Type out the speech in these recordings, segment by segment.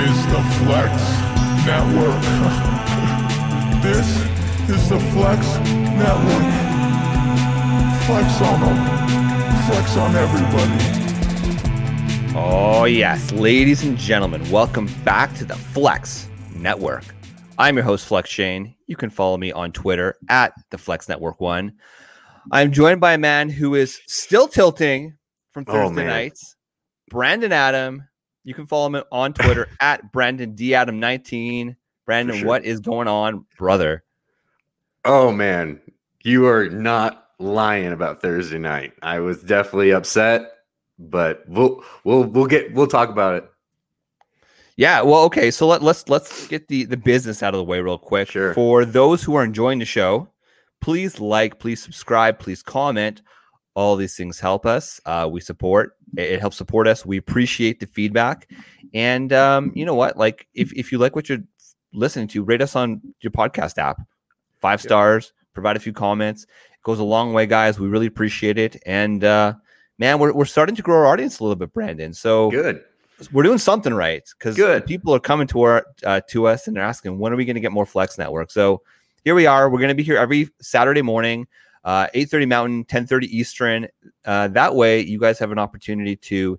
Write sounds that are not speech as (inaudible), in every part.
is the Flex Network. (laughs) this is the Flex Network. Flex on them. Flex on everybody. Oh, yes, ladies and gentlemen, welcome back to the Flex Network. I'm your host, Flex Shane. You can follow me on Twitter at the Flex Network One. I'm joined by a man who is still tilting from Oh, Thursday man. nights, Brandon Adam. You can follow him on Twitter (laughs) at Brandon D Adam 19. Brandon, sure. what is going on, brother? Oh man, you are not lying about Thursday night. I was definitely upset, but we'll we'll we'll get we'll talk about it. Yeah, well, okay. So let, let's let's get the the business out of the way real quick. Sure. For those who are enjoying the show, please like, please subscribe, please comment. All these things help us. Uh, we support. It, it helps support us. We appreciate the feedback. And um, you know what? Like, if if you like what you're listening to, rate us on your podcast app. Five stars. Provide a few comments. It goes a long way, guys. We really appreciate it. And uh, man, we're we're starting to grow our audience a little bit, Brandon. So Good. we're doing something right because Good. people are coming to our uh, to us and they're asking when are we going to get more flex network so here we are we're going to be here every saturday morning uh 8.30 mountain 10.30 eastern uh, that way you guys have an opportunity to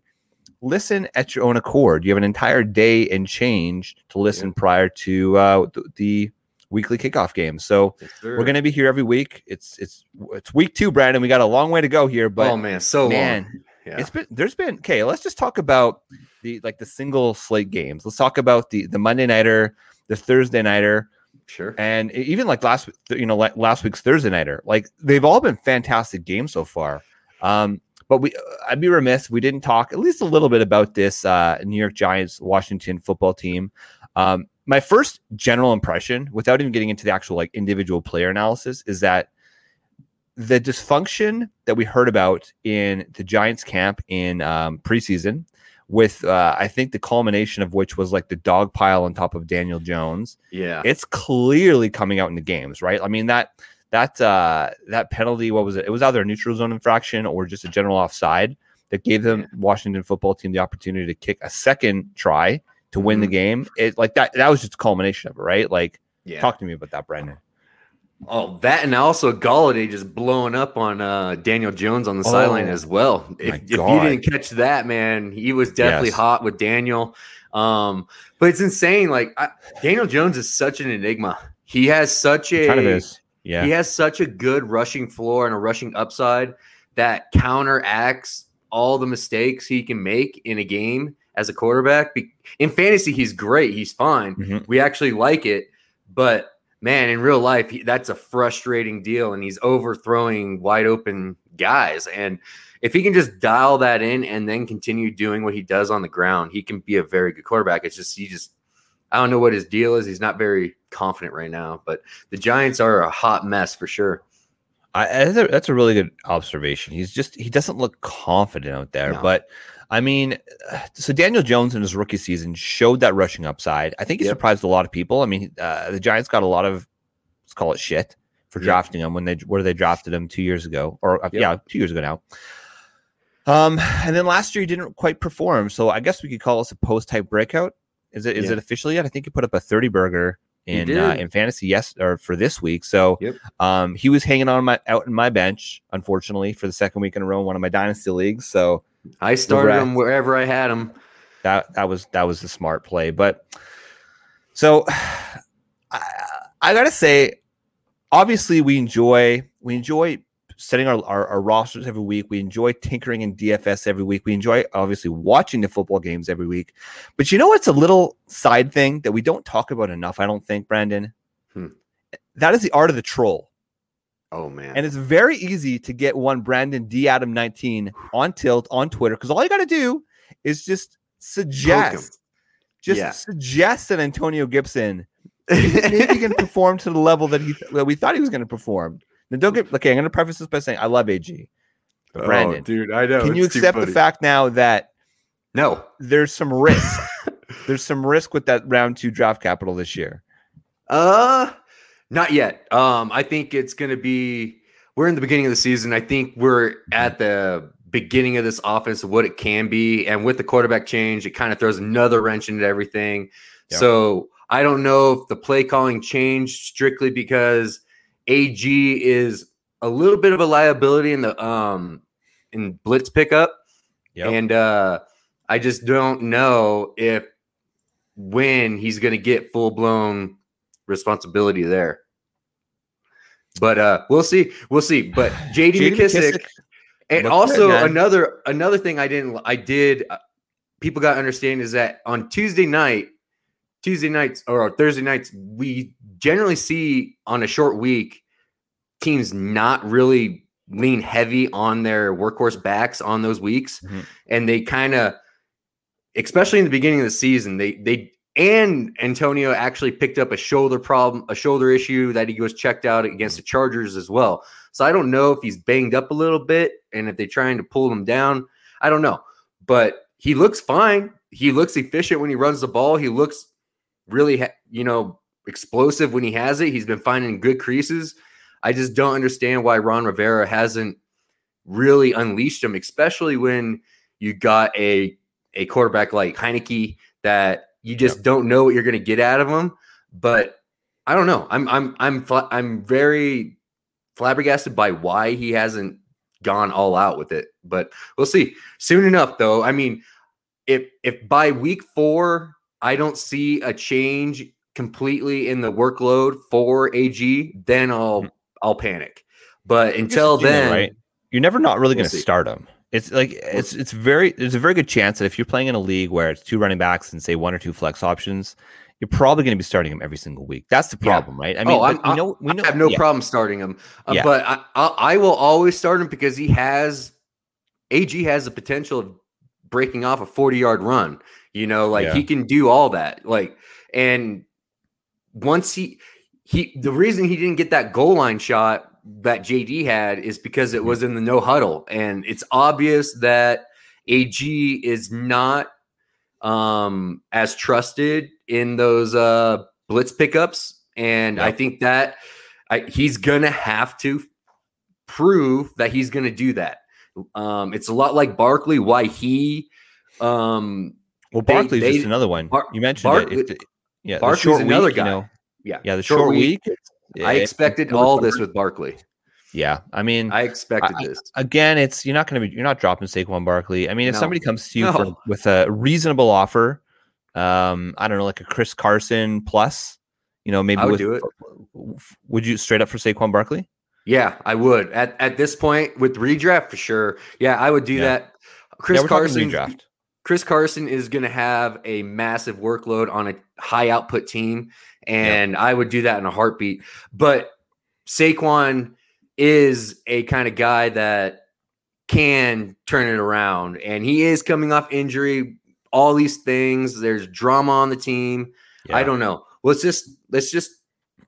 listen at your own accord you have an entire day and change to listen prior to uh, th- the weekly kickoff game so we're going to be here every week it's it's it's week two brandon we got a long way to go here but oh man, so man, long. Yeah. it's been there's been okay. Let's just talk about the like the single slate games. Let's talk about the the Monday nighter, the Thursday nighter, sure. and even like last you know like last week's Thursday nighter. Like they've all been fantastic games so far. Um, but we I'd be remiss we didn't talk at least a little bit about this uh, New York Giants Washington football team. Um, my first general impression, without even getting into the actual like individual player analysis, is that the dysfunction that we heard about in the Giants camp in um, preseason, with uh, I think the culmination of which was like the dog pile on top of Daniel Jones. Yeah. It's clearly coming out in the games, right? I mean that that uh, that penalty, what was it? It was either a neutral zone infraction or just a general offside that gave them Washington football team the opportunity to kick a second try to win the Mhm. game. It like that that was just a culmination of it, right? Like yeah. talk to me about that, Brendan. Oh, that and also Golladay just blowing up on uh, Daniel Jones on the sideline Oh, as well. If, if you didn't catch that, man, he was definitely Yes. hot with Daniel. Um, but it's insane. Like I, Daniel Jones is such an enigma. He has such a Kind of is. Yeah. he has such a good rushing floor and a rushing upside that counteracts all the mistakes he can make in a game as a quarterback. In fantasy, he's great. He's fine. Mhm. We actually like it, but man, in real life, he, that's a frustrating deal, and he's overthrowing wide open guys. And if he can just dial that in and then continue doing what he does on the ground, he can be a very good quarterback. It's just he just I don't know what his deal is. He's not very confident right now, but the Giants are a hot mess for sure. I, that's, a, that's a really good observation. He's just he doesn't look confident out there. No. But I mean, so Daniel Jones in his rookie season showed that rushing upside. I think he Yep. surprised a lot of people. I mean, uh, the Giants got a lot of let's call it shit for Yep. drafting him when they where they drafted him two years ago or uh, Yep. yeah two years ago now. Um, and then last year he didn't quite perform. So I guess we could call this a post hype breakout. Is it is it official yet? I think he put up a thirty burger in uh, in fantasy yes or for this week. So Yep. um, he was hanging on my out in my bench, unfortunately, for the second week in a row in one of my dynasty leagues. So I started them wherever I had them. that that was that was the smart play. But so (sighs) I, I gotta say, obviously we enjoy we enjoy setting our, our, our rosters every week. We enjoy tinkering in DFS every week. We enjoy obviously watching the football games every week. But you know what's a little side thing that we don't talk about enough, I don't think, Brandon? Hmm. That is the art of the troll. Oh man. And it's very easy to get one Brandon D Adam 19 on tilt on Twitter because all you got to do is just suggest, just Yeah. suggest that Antonio Gibson (laughs) maybe can perform to the level that he that we thought he was going to perform. Now, don't get okay. I'm going to preface this by saying I love AG, but Brandon, oh, dude, I know. can you accept the fact now that No. there's some risk? (laughs) there's some risk with that round two draft capital this year. Uh not yet. Um, I think it's gonna be we're in the beginning of the season. I think we're at the beginning of this offense, what it can be, and with the quarterback change, it kind of throws another wrench into everything. Yep. So I don't know if the play calling changed strictly because AG is a little bit of a liability in the um in blitz pickup, Yep. and uh, I just don't know if when he's going to get full blown responsibility there. But uh, we'll see. We'll see. But (sighs) JD, JD McKissic, McKissic, and also another another thing I didn't I did uh, people got to understand is that on Tuesday night, Tuesday nights or Thursday nights, we generally see on a short week teams not really lean heavy on their workhorse backs on those weeks, Mhm. and they kind of, especially in the beginning of the season, they they and Antonio actually picked up a shoulder problem, a shoulder issue that he was checked out against the mm-hmm. Chargers as well. So I don't know if he's banged up a little bit and if they're trying to pull him down. I don't know, but he looks fine. He looks efficient when he runs the ball. He looks really, you know, explosive when he has it. He's been finding good creases. I just don't understand why Ron Rivera hasn't really unleashed him, especially when you got a a quarterback like Heinicke that you just don't know what you're going to get out of them. But I don't know. I'm I'm I'm I'm very flabbergasted by why he hasn't gone all out with it. But we'll see. Soon enough, though. I mean, if if by week four I don't see a change completely in the workload for AG, then I'll hmm. I'll panic. But until Here's the thing, then, right? You're never not really We'll going to start him. It's like it's it's very there's a very good chance that if you're playing in a league where it's two running backs and say one or two flex options, you're probably going to be starting him every single week. That's the Yeah. problem, right? I mean, oh, I'm, we know we know I have no yeah, problem starting him, uh, Yeah. but I, I I will always start him because he has AG has the potential of breaking off a 40 yard run. You know, like Yeah. he can do all that. Like, and once he he the reason he didn't get that goal line shot that JD had is because it Mhm. was in the no huddle, and it's obvious that AG is not um as trusted in those uh blitz pickups and i think that I, he's gonna have to prove that he's gonna do that um it's a lot like barkley why he um Well, they- Barkley's they- just another one. Bar- you mentioned Barkley- it. The- yeah, Barkley's another week, you guy. know, yeah yeah, the short, week. I expected all this with barkley Yeah, I mean, i expected I- this again, it's you're not going to be you're not dropping Saquon Barkley. I mean, if No. somebody comes to you No. for, with a reasonable offer, um, I don't know, like a Chris Carson plus, you know, maybe I would with, do it. Would you straight up for Saquon Barkley? yeah i would at, at this point with redraft for sure yeah i would do Yeah. that chris yeah, carson redraft. Chris Carson is going to have a massive workload on a high output team, and I would do that in a heartbeat. But Saquon is a kind of guy that can turn it around, and he is coming off injury. All these things, there's drama on the team. I don't know. Let's just let's just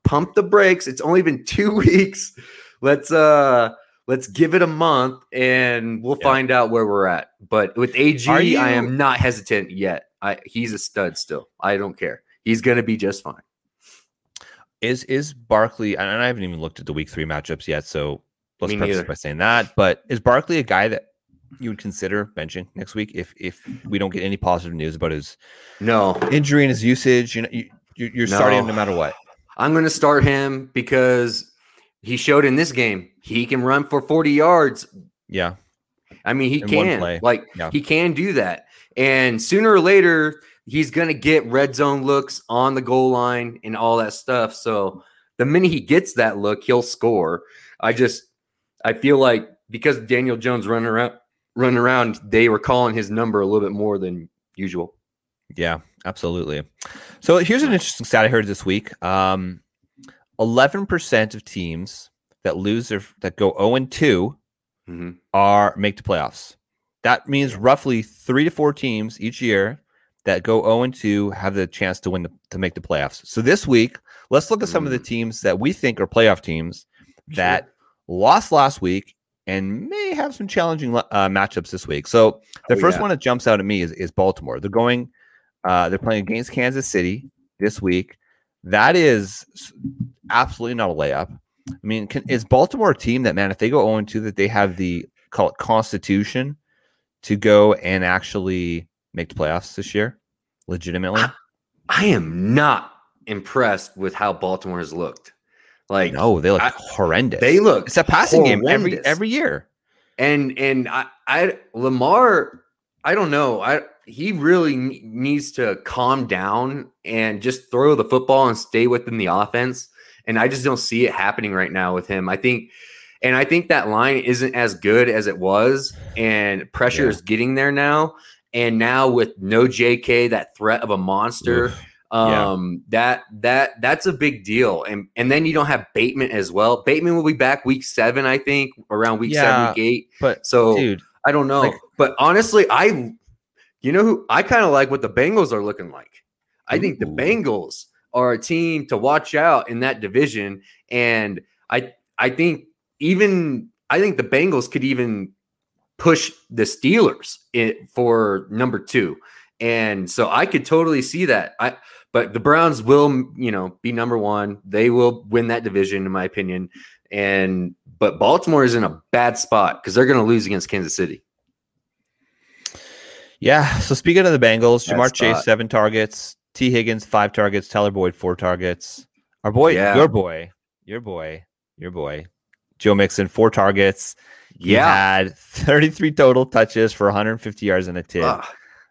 pump the brakes. It's only been (laughs) two weeks. Let's uh let's give it a month and we'll Yeah. find out where we're at. But with AG, Are I am not hesitant yet. I he's a stud still. I don't care. He's gonna be just fine. Is is Barkley? And I haven't even looked at the week three matchups yet, so let's Me preface neither. by saying that. But is Barkley a guy that you would consider benching next week if if we don't get any positive news about his No, injury and his usage? You know, you, you- you're starting him No. no matter what. I'm gonna start him because he showed in this game he can run for 40 yards Yeah, I mean, he in can. Like Yeah. he can do that. And sooner or later, he's gonna get red zone looks on the goal line and all that stuff. So the minute he gets that look, he'll score. I just I feel like because Daniel Jones running around running around, they were calling his number a little bit more than usual. Yeah, absolutely. So here's an interesting stat I heard this week. Um, 11% of teams that lose their that go 0 and 2 Mhm. are make the playoffs. That means roughly three to four teams each year that go 0 and 2 have the chance to win the, to make the playoffs. So this week, let's look at some of the teams that we think are playoff teams that lost last week and may have some challenging uh, matchups this week. So the Oh, first yeah. one that jumps out at me is, is Baltimore. They're going, uh, they're playing against Kansas City this week. That is absolutely not a layup. I mean, can, is Baltimore a team that man, if they go 0 2, that they have the call it constitution to go and actually make the playoffs this year, legitimately. I am not impressed with how Baltimore has looked. Like no, they look I- horrendous. they look it's a passing game every every year. and and I, I Lamar, I don't know. I he really needs to calm down and just throw the football and stay within the offense. And I just don't see it happening right now with him. I think, and I think that line isn't as good as it was, and pressure Yeah. is getting there now. And now with no JK, that threat of a monster, Oof. Yeah. um, that that that's a big deal. And and then you don't have Bateman as well. Bateman will be back week seven, I think, around week Yeah. seven, week eight. But So dude, I don't know, Like- but honestly, I, you know who I kind of like what the Bengals are looking like. I think the Bengals are a team to watch out in that division, and I, I think even I think the Bengals could even push the Steelers in, for number two, and so I could totally see that. I, but the Browns will, you know, be number one. They will win that division, in my opinion. And but Baltimore is in a bad spot because they're going to lose against Kansas City. yeah. So speaking of the Bengals, Ja'Marr Chase seven targets, Tee Higgins five targets, Tyler Boyd four targets. Our boy, Yeah. your boy, your boy, your boy, Joe Mixon four targets. He Yeah, had 33 total touches for 150 yards and a tip.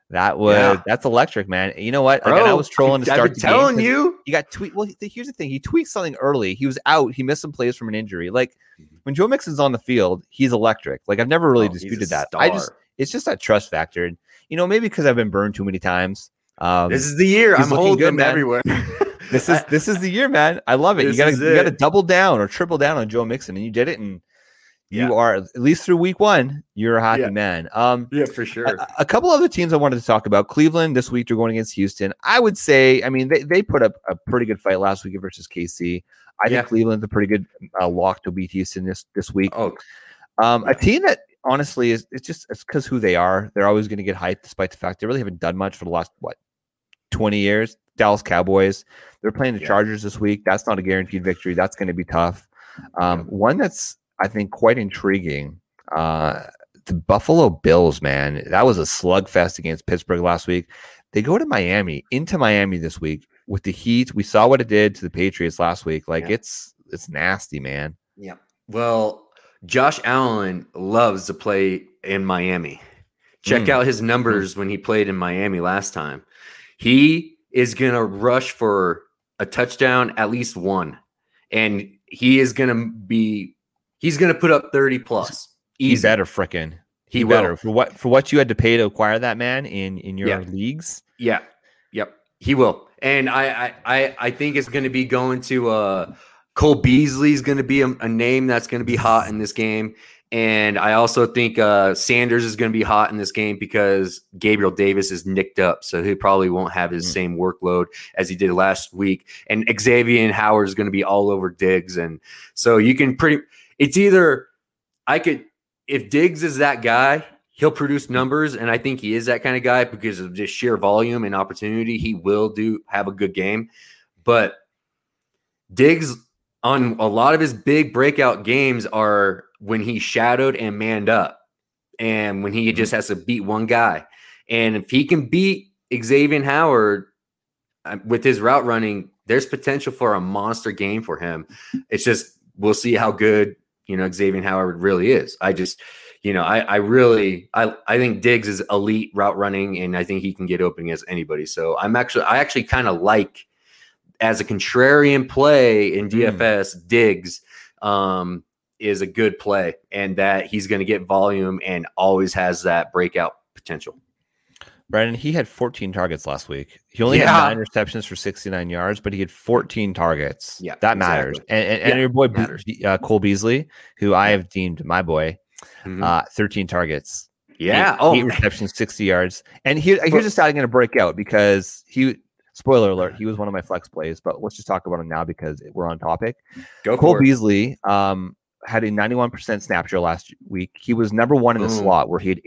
That was Yeah. that's electric, man. You know what? Again, I was trolling to start game you. You got tweet. Well, here's the thing. He tweaked something early. He was out. He missed some plays from an injury. Like Mm-hmm. when Joe Mixon's on the field, he's electric. Like I've never really Oh, disputed that. I just it's just that trust factor. And you know, maybe because I've been burned too many times. Um, this is the year. I'm holding good, them man. everywhere. (laughs) this is this is the year, man. I love it. You This gotta you gotta you gotta double down or triple down on Joe Mixon, and you did it. And Yeah. you are at least through week one, you're a happy Yeah. man. Um, yeah, for sure. a, a couple other teams I wanted to talk about. Cleveland this week, they're going against Houston. I would say, I mean, they, they put up a pretty good fight last week versus KC. I Yeah. think Cleveland's a pretty good uh, lock to beat Houston this this week. oh, Um. A team that honestly is it's just it's because who they are. They're always going to get hyped, despite the fact they really haven't done much for the last what twenty years. Dallas Cowboys. They're playing the. Chargers this week. That's not a guaranteed victory. That's going to be tough. Um. One that's I think quite intriguing. Uh, the Buffalo Bills, man, that was a slugfest against Pittsburgh last week. They go to Miami, into Miami this week with the Heat. We saw what it did to the Patriots last week. Like Yeah. it's it's nasty, man. yeah. Well, Josh Allen loves to play in Miami. Check Mm. out his numbers when he played in Miami last time. He is going to rush for a touchdown, at least one. And he is going to be, he's going to put up 30 plus. He better frickin' He he will. better for what for what you had to pay to acquire that man in in your Yeah. leagues. Yeah. Yep. He will. And I I I, I think it's going to be going to uh Cole Beasley's going to be a, a name that's going to be hot in this game. And I also think uh, Sanders is going to be hot in this game because Gabriel Davis is nicked up, so he probably won't have his Mm. same workload as he did last week. And Xavier and Howard is going to be all over Diggs, and so you can pretty. It's either I could if Diggs is that guy, he'll produce numbers, and I think he is that kind of guy because of just sheer volume and opportunity. He will do have a good game, but Diggs on a lot of his big breakout games are when he shadowed and manned up, and when he just has to beat one guy. And if he can beat Xavien Howard uh, with his route running, there's potential for a monster game for him. It's just we'll see how good you know Xavien Howard really is. I just you know I I really I I think Diggs is elite route running, and I think he can get open against anybody. So I'm actually I actually kind of like as a contrarian play in Mm. DFS, Diggs um, is a good play, and that he's going to get volume and always has that breakout potential. Brandon, he had 14 targets last week. He only Yeah. had nine receptions for 69 yards, but he had 14 targets. Yeah, that matters. exactly. And, and, and your boy Be- uh, Cole Beasley, who I have deemed my boy, Mhm. uh, 13 targets. yeah. eight, Oh, eight receptions, 60 yards. And here, here's a stat I'm going to break out because he. Spoiler alert: He was one of my flex plays, but let's just talk about him now because we're on topic. go Cole. Beasley um, had a 91% snap share last week. He was number one in the Boom. slot, where he had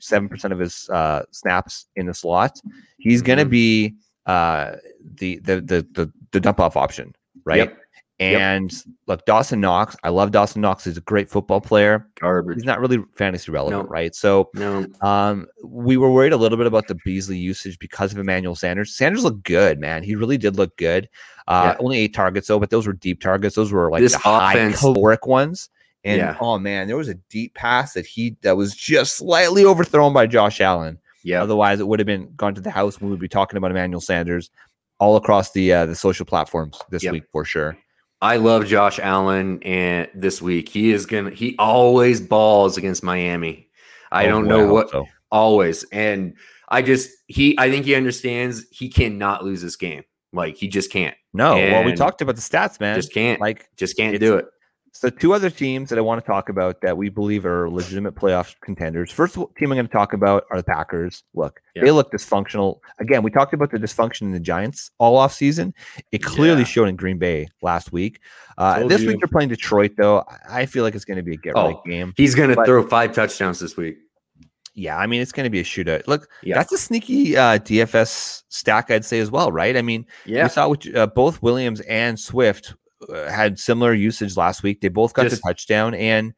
81.7% of his uh, snaps in the slot. He's going to Mhm. be uh, the, the the the the dump off option, right? Yep. And look, Dawson Knox, I love Dawson Knox. He's a great football player. Garbage. He's not really fantasy relevant, No. right? So No. um, we were worried a little bit about the Beasley usage because of Emmanuel Sanders. Sanders looked good, man. He really did look good. Uh, Yeah. Only eight targets though, but those were deep targets. Those were like This the high caloric ones. And Yeah. oh man, there was a deep pass that he that was just slightly overthrown by Josh Allen. Yeah. Otherwise, it would have been gone to the house. We would be talking about Emmanuel Sanders all across the uh, the social platforms this Yep. week for sure. I love Josh Allen and this week. He is gonna he always balls against Miami. I Oh, don't boy, know what so. always. And I just he I think he understands he cannot lose this game. Like he just can't. No, well, we talked about the stats, man. Just can't. like just can't do it. So, two other teams that I want to talk about that we believe are legitimate playoff contenders. First team I'm going to talk about are the Packers. Look, Yeah. they look dysfunctional. Again, we talked about the dysfunction in the Giants all off season. It clearly Yeah. showed in Green Bay last week. Uh, this you. week they're playing Detroit, though. I feel like it's going to be a get right Oh. game. He's gonna But- throw five touchdowns this week. Yeah, I mean it's going to be a shootout. Look, Yeah. that's a sneaky uh, DFS stack, I'd say as well, right? I mean, Yeah. we saw which, uh, both Williams and Swift had similar usage last week. They both got Just- the touchdown, and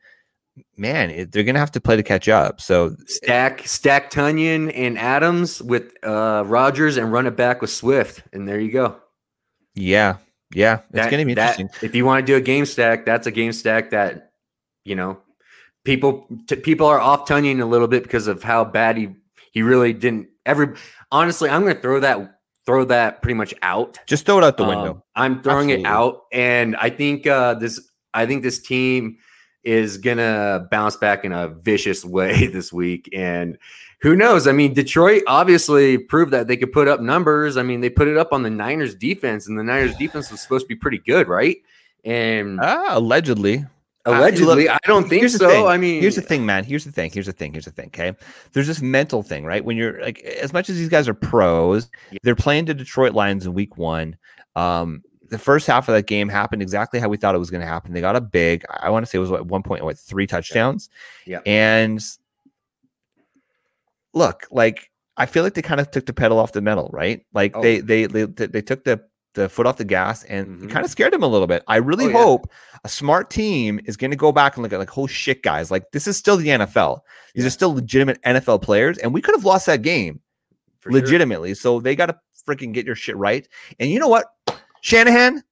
man, it, they're going to have to play to catch up. So Stack stack Tonyan and Adams with uh Rodgers and run it back with Swift. And there you go. yeah, yeah, it's That- going to be that- interesting. If you want to do a game stack, that's a game stack that you know people t- people are off Tonyan a little bit because of how bad he he really didn't. Every honestly, I'm going to throw that throw that pretty much out. Just throw it out the Um, window. I'm throwing Absolutely. it out, and I think uh, this. I think this team is gonna bounce back in a vicious (laughs) way this week, and who knows? I mean, Detroit obviously proved that they could put up numbers. I mean, they put it up on the Niners defense, and the Niners defense was supposed to be pretty good, right? And Ah, allegedly. Allegedly, look, I don't think so. thing. I mean, Here's the thing, man. Here's the thing. Here's the thing. Here's the thing. Okay. There's this mental thing, right? When you're like, as much as these guys are pros, Yeah. they're playing the Detroit Lions in week one. Um, the first half of that game happened exactly how we thought it was going to happen. They got a big, I want to say it was what, one point, what, three touchdowns. Yeah. And look, like, I feel like they kind of took the pedal off the metal, right? Like Oh. they, they, they, they took the, the foot off the gas and Mhm. kind of scared them a little bit. I really Oh, yeah. hope a smart team is going to go back and look at like, oh shit, guys, like this is still the NFL. These Yeah. are still legitimate NFL players, and we could have lost that game for sure. legitimately. So they got to freaking get your shit right. And you know what, Shanahan,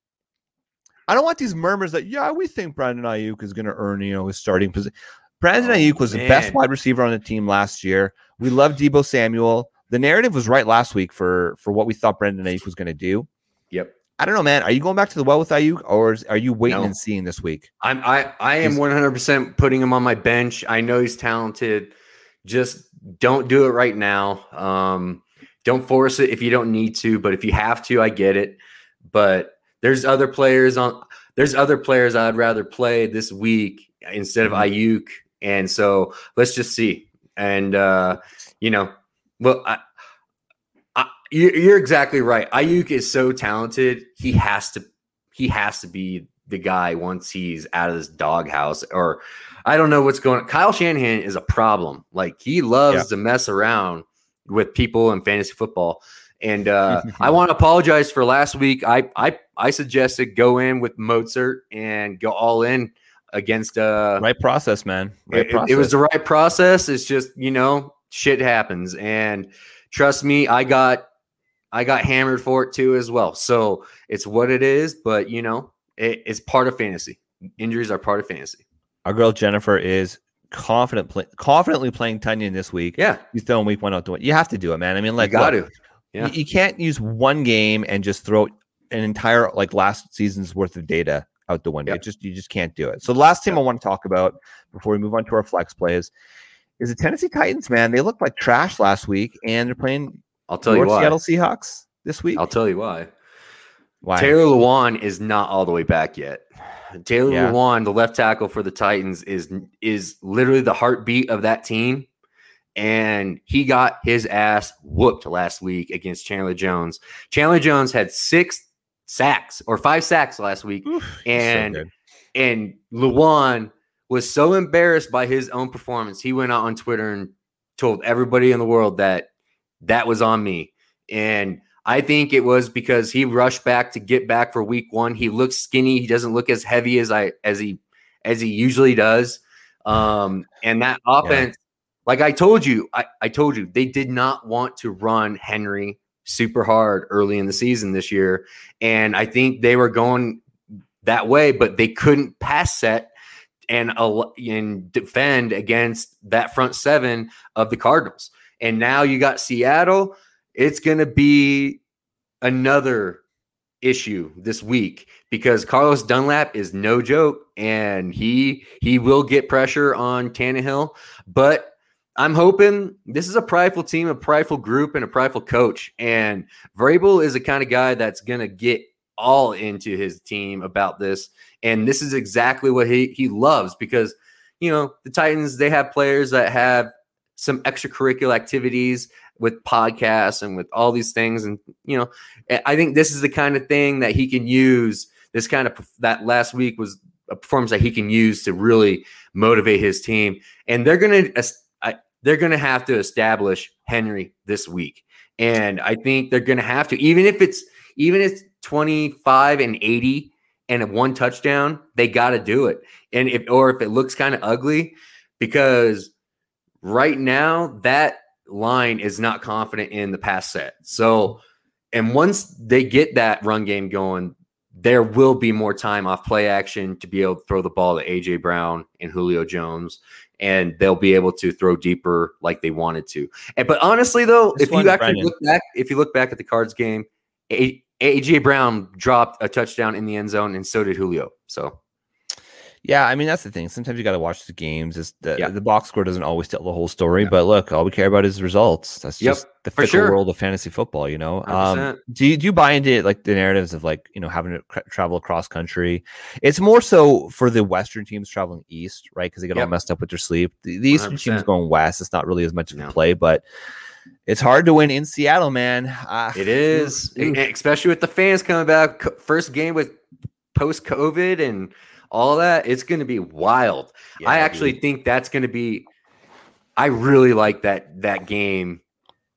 I don't want these murmurs that yeah, we think Brandon Aiyuk is going to earn you know his starting position. Brandon Oh, Aiyuk was the best wide receiver on the team last year. We love Deebo Samuel. The narrative was right last week for for what we thought Brandon Aiyuk was going to do. Yep. I don't know, man. Are you going back to the well with Aiyuk, or is, are you waiting No. and seeing this week? I'm I I am 100 percent putting him on my bench. I know he's talented. Just don't do it right now. Um, don't force it if you don't need to, but if you have to, I get it. But there's other players on. There's other players I'd rather play this week instead of Mhm. Aiyuk, and so let's just see. And uh, you know, well, I, you're exactly right. Aiyuk is so talented. He has to. He has to be the guy once he's out of this doghouse. Or I don't know what's going. on. Kyle Shanahan is a problem. Like he loves Yeah. to mess around with people in fantasy football. And uh, (laughs) I want to apologize for last week. I I I suggested go in with Mostert and go all in against uh Right process, man. Right it, process. it was the right process. It's just you know shit happens, and trust me, I got I got hammered for it too as well. So it's what it is, but you know it, it's part of fantasy. Injuries are part of fantasy. Our girl Jennifer is confident, play, confidently playing Tonyan this week. Yeah, He's throwing week one out the. You have to do it, man. I mean, like, you got look, to. Yeah. You, you can't use one game and just throw an entire like last season's worth of data out the window. Yep. It just you just can't do it. So the last team Yep. I want to talk about before we move on to our flex plays is the Tennessee Titans. Man, they looked like trash last week, and they're playing I'll tell you why. Seattle Seahawks this week. I'll tell you why. Why? Taylor Lewan is not all the way back yet. Taylor Yeah. Lewan, the left tackle for the Titans, is is literally the heartbeat of that team. And he got his ass whooped last week against Chandler Jones. Chandler Jones had six sacks or five sacks last week. Oof, he's so and and Lewan was so embarrassed by his own performance, he went out on Twitter and told everybody in the world that that was on me. And I think it was because he rushed back to get back for week one. He looks skinny. He doesn't look as heavy as I as he as he usually does. Um, and that offense, yeah. like I told you, I, I told you, they did not want to run Henry super hard early in the season this year. And I think they were going that way, but they couldn't pass set and, and defend against that front seven of the Cardinals. And now you got Seattle. It's going to be another issue this week because Carlos Dunlap is no joke and he he will get pressure on Tannehill. But I'm hoping this is a prideful team, a prideful group, and a prideful coach. And Vrabel is the kind of guy that's gonna get all into his team about this. And this is exactly what he he loves because you know the Titans they have players that have some extracurricular activities with podcasts and with all these things. And you know i think this is the kind of thing that he can use. This kind of that last week was a performance that he can use to really motivate his team. And they're going to they're going to have to establish henry this week. And i think they're going to have to even if it's even if it's 25 and 80 and one touchdown they got to do it. And if or if it looks kind of ugly because right now that line is not confident in the pass set. So, and once they get that run game going, there will be more time off play action to be able to throw the ball to AJ Brown and Julio Jones, and they'll be able to throw deeper like they wanted to. And but honestly, though, this if you actually Brandon. look back, if you look back at the Cards game, AJ Brown dropped a touchdown in the end zone, and so did Julio. So yeah, I mean that's the thing. Sometimes you got to watch the games. It's the, yeah. the box score doesn't always tell the whole story. Yeah. But look, all we care about is results. That's yep, just the fickle sure. world of fantasy football. You know. Um, do you do you buy into like the narratives of like you know having to cr- travel across country? It's more so for the Western teams traveling east, right? Because they get yep. all messed up with their sleep. The, the Eastern 100%. teams going west. It's not really as much of a play, but it's hard to win in Seattle, man. Uh, it is, especially with the fans coming back. First game with post COVID and all that, it's going to be wild. Yeah, I actually dude. think that's going to be. I really like that that game.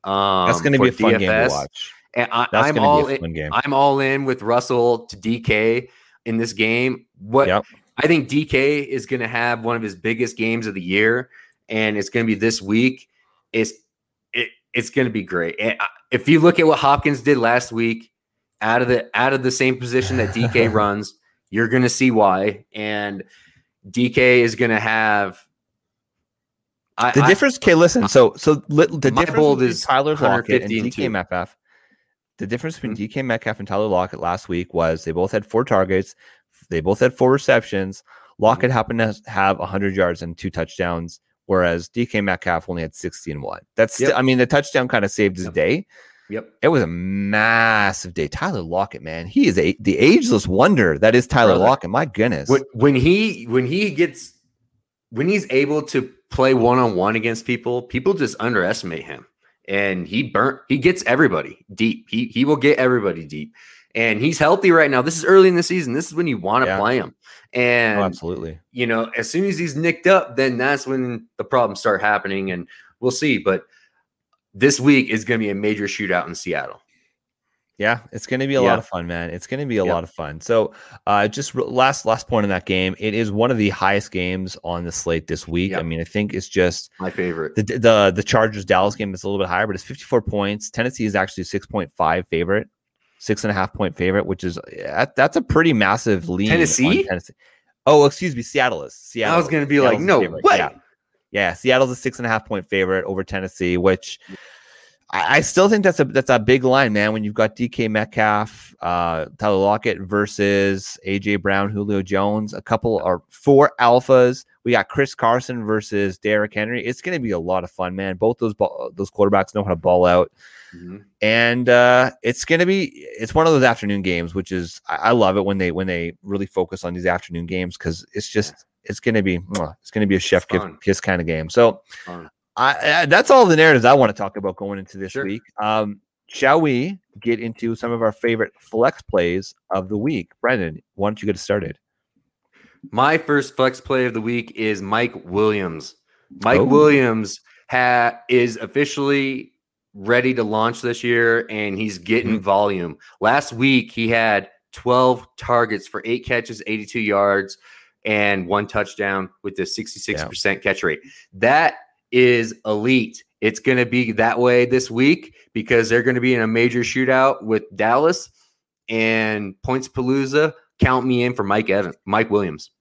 Um, that's going to be a fun DFS. game to watch. And I, am all in, I'm all in with Russell to DK in this game. What yep. I think DK is going to have one of his biggest games of the year, and it's going to be this week. It's it, it's going to be great. And if you look at what Hopkins did last week, out of the out of the same position that DK (laughs) runs, you're going to see why. And DK is going to have. I, the difference, okay, listen. So, so the difference between is Tyler Lockett and DK Metcalf. The difference between mm-hmm. DK Metcalf and Tyler Lockett last week was they both had four targets, they both had four receptions. Lockett mm-hmm. happened to have 100 yards and two touchdowns, whereas DK Metcalf only had 60 and one. That's, yep. st- I mean, the touchdown kind of saved his yep. day. Yep. It was a massive day. Tyler Lockett, man. He is a the ageless wonder that is Tyler Brother. Lockett. My goodness. When, when he when he gets when he's able to play one on one against people, people just underestimate him. And he burnt he gets everybody deep. He he will get everybody deep. And he's healthy right now. This is early in the season. This is when you want to yeah. play him. And oh, absolutely. You know, as soon as he's nicked up, then that's when the problems start happening. And we'll see. But this week is going to be a major shootout in Seattle. Yeah, it's going to be a yeah. lot of fun, man. It's going to be a yep. lot of fun. So, uh, just re- last last point in that game, it is one of the highest games on the slate this week. Yep. I mean, I think it's just my favorite. The the the Chargers Dallas game is a little bit higher, but it's 54 points. Tennessee is actually 6.5 favorite, six and a half point favorite, which is that's a pretty massive lead. Tennessee? Tennessee. Oh, excuse me, Seattle is. Seattle. I was going to be Seattle's like, no way. Yeah. Yeah, Seattle's a six and a half point favorite over Tennessee, which I, I, still think that's a that's a big line, man. When you've got DK Metcalf, uh, Tyler Lockett versus AJ Brown, Julio Jones, a couple or four alphas. We got Chris Carson versus Derrick Henry. It's going to be a lot of fun, man. Both those ball, those quarterbacks know how to ball out, mm-hmm. and uh, it's going to be it's one of those afternoon games, which is I, I, love it when they when they really focus on these afternoon games because it's just it's going to be it's going to be a chef kiss, kiss, kind of game. So I, I, that's all the narratives I want to talk about going into this sure. week. Um, shall we get into some of our favorite flex plays of the week? Brendan, why don't you get started? My first flex play of the week is Mike Williams. Mike oh. Williams ha- is officially ready to launch this year and he's getting Mhm. volume. Last week he had 12 targets for eight catches, 82 yards, and one touchdown with the 66% catch rate. That is elite. It's going to be that way this week because they're going to be in a major shootout with Dallas and Points Palooza. Count me in for Mike Evans, Mike Williams.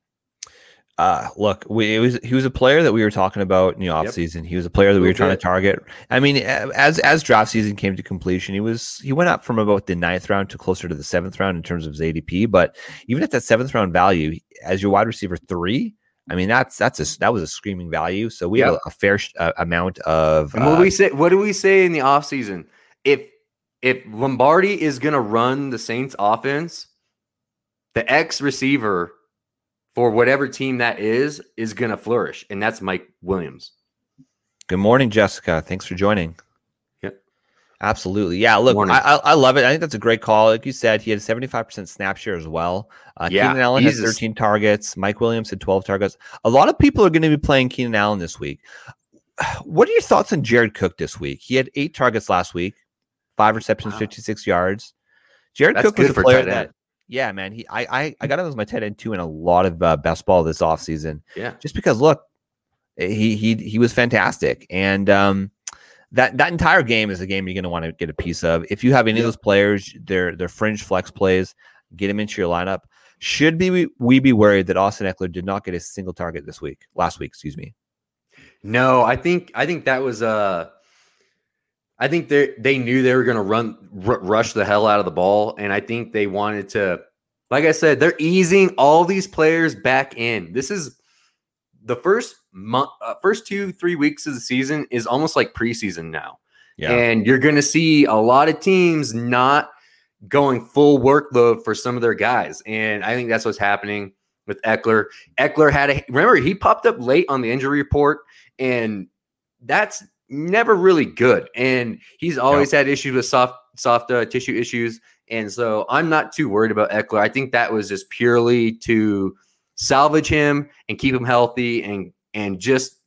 Uh, look, we, it was he was a player that we were talking about in the Yep. offseason. He was a player that we were trying to target. I mean, as as draft season came to completion, he was he went up from about the ninth round to closer to the seventh round in terms of his ADP. But even at that seventh round value, as your wide receiver three, I mean that's that's a that was a screaming value. So we have Yep. a, a fair sh- uh, amount of And what uh, we say, what do we say in the offseason? If if Lombardi is going to run the Saints offense, the X receiver for whatever team that is is going to flourish, and that's Mike Williams. Good morning, Jessica. Thanks for joining. Yep. Absolutely. Yeah. Look, I, I, I love it. I think that's a great call. Like you said, he had 75% snap share as well. Uh, Yeah, Keenan Allen has he's a s- 13 targets. Mike Williams had 12 targets. A lot of people are going to be playing Keenan Allen this week. (sighs) What are your thoughts on Jared Cook this week? He had eight targets last week, five receptions, Wow. 56 yards. Jared That's Cook was a player that, yeah, man. He, I, I, I got him as my tight end too in a lot of uh, best ball this offseason Yeah, just because look, he he he was fantastic, and um, that that entire game is a game you're going to want to get a piece of. If you have any Yeah. of those players, they're they're fringe flex plays, get them into your lineup. Should be we, we be worried that Austin Ekeler did not get a single target this week, last week, excuse me. no, I think I think that was uh I think they they knew they were going to run r- rush the hell out of the ball, and I think they wanted to, like I said, they're easing all these players back in. This is the first month, uh, first two three weeks of the season is almost like preseason now, and you're going to see a lot of teams not going full workload for some of their guys, and I think that's what's happening with Ekeler. Ekeler had a remember he popped up late on the injury report, and that's never really good. And he's always had issues with soft soft uh, tissue issues, and so I'm not too worried about Ekeler. I think that was just purely to salvage him and keep him healthy and and just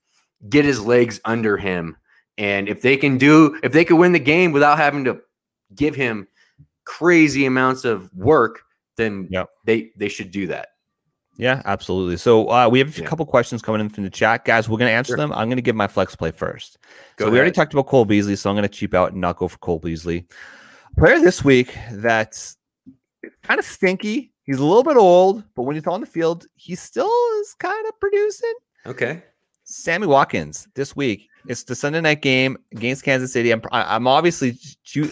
get his legs under him. And if they can do, if they could win the game without having to give him crazy amounts of work, then Yep. they they should do that. Yeah, absolutely. So uh, we have a Yeah. couple questions coming in from the chat, guys. We're going to answer Sure. them. I'm going to give my flex play first. Go so we already talked about Cole Beasley, so I'm going to cheap out and not go for Cole Beasley. Player this week that's kind of stinky. He's a little bit old, but when he's on the field, he still is kind of producing. Okay. Sammy Watkins this week. It's the Sunday night game against Kansas City. I'm, I'm obviously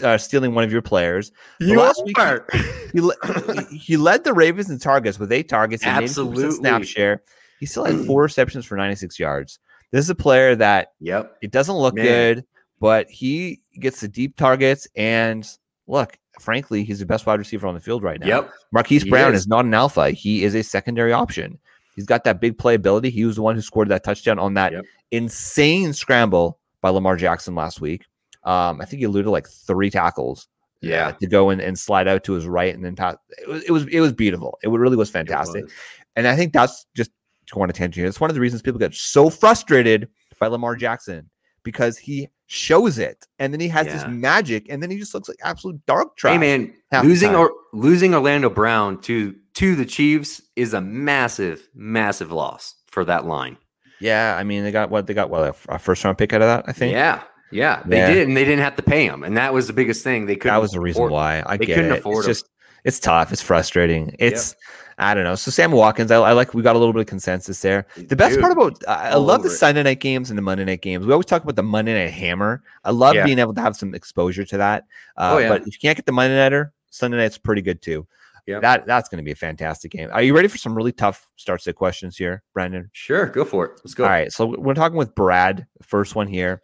uh, stealing one of your players. You last week- are. He, he- (laughs) he led the Ravens in targets with eight targets and 82% snap share. He still had (clears throat) four receptions for 96 yards. This is a player that Yep. it doesn't look Man. good, but he gets the deep targets. And look, frankly, he's the best wide receiver on the field right now. Yep. Marquise He Brown is. is. not an alpha. He is a secondary option. He's got that big playability. He was the one who scored that touchdown on that Yep. insane scramble by Lamar Jackson last week. Um, I think he eluded like three tackles. uh, Yeah. to go and, and slide out to his right and then pass. It was it was it was beautiful. It really was fantastic. was. And I think that's just to go on a tangent here. It's one of the reasons people get so frustrated by Lamar Jackson because he shows it and then he has this magic and then he just looks like absolute dark trash. Hey man, losing or losing Orlando Brown to to the Chiefs is a massive, massive loss for that line. Yeah, I mean they got what they got what a, first round pick out of that. I think Yeah, yeah, they Yeah. did, and they didn't have to pay him, and that was the biggest thing. They couldn't. that was the reason afford- why. I they get couldn't it. afford it's him. just it's tough. It's frustrating. It's I don't know. So Sam Watkins, I, I like. We got a little bit of consensus there. The best part about I I love the. Sunday night games and the Monday night games. We always talk about the Monday night hammer. I love Yeah. being able to have some exposure to that. Uh, Oh, yeah. But if you can't get the Monday nighter, Sunday night's pretty good too. Yeah. That that's going to be a fantastic game. Are you ready for some really tough start set questions here, Brandon? Sure, go for it. Let's go. All right. So we're talking with Brad. First one here.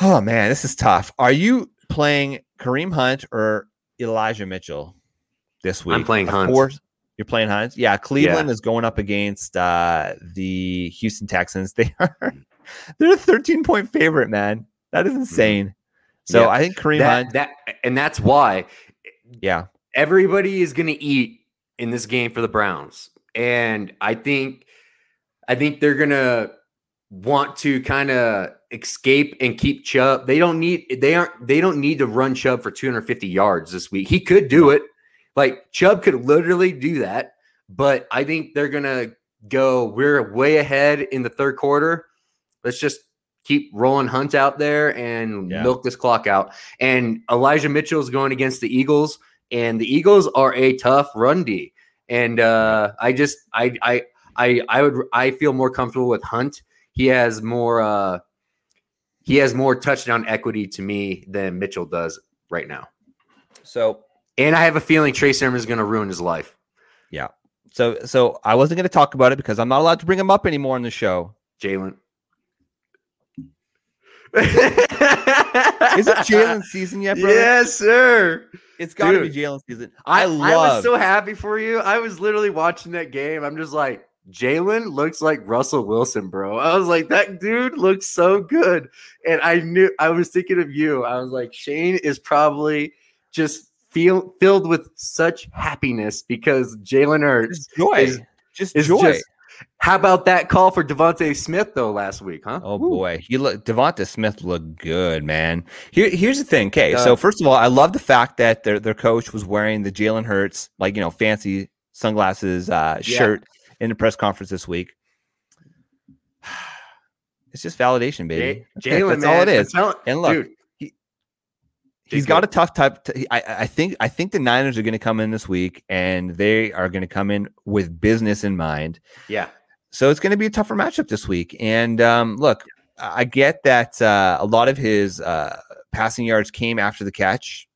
Oh man, this is tough. Are you playing Kareem Hunt or Elijah Mitchell this week? I'm playing Of Hunt. course, you're playing Hunt. Yeah, Cleveland is going up against uh, the Houston Texans. (laughs) They are they're a 13 point favorite, man. That is insane. So Mm-hmm. Yeah. I think Kareem That, Hunt. that and that's why Yeah, everybody is going to eat in this game for the Browns, and I think I think they're going to want to kind of escape and keep Chubb. They don't need they aren't they don't need to run Chubb for 250 yards this week. He could do it. Like Chubb could literally do that, but I think they're gonna go. We're way ahead in the third quarter. Let's just keep rolling Hunt out there and Yeah. milk this clock out. And Elijah Mitchell is going against the Eagles, and the Eagles are a tough run D. And uh, I just I I I I would I feel more comfortable with Hunt. He has more uh, he has more touchdown equity to me than Mitchell does right now. So And I have a feeling Trey Sermon is going to ruin his life. Yeah. So so I wasn't going to talk about it because I'm not allowed to bring him up anymore on the show. Jalen. (laughs) Is it Jalen (laughs) season yet, bro? Yes, sir. It's got to be. Jalen season. I, I I, was so happy for you. I was literally watching that game. I'm just like, Jalen looks like Russell Wilson, bro. I was like, that dude looks so good. And I knew I was thinking of you. I was like, Shane is probably just feel filled with such happiness because Jalen Hurts. just joy. is- just is joy. just- How about that call for DeVonta Smith though last week, huh? Oh Woo. boy, he look DeVonta Smith looked good, man. Here, here's the thing. Okay, Uh, so first of all, I love the fact that their their coach was wearing the Jalen Hurts like you know fancy sunglasses uh, Yeah. shirt in the press conference this week. (sighs) It's just validation, baby. Jalen, That's man, all it is. Telling- And look, dude, He's got a tough type. To, I, I think I think the Niners are going to come in this week, and they are going to come in with business in mind. yeah, So it's going to be a tougher matchup this week. And um, look, I get that uh, a lot of his uh, passing yards came after the catch.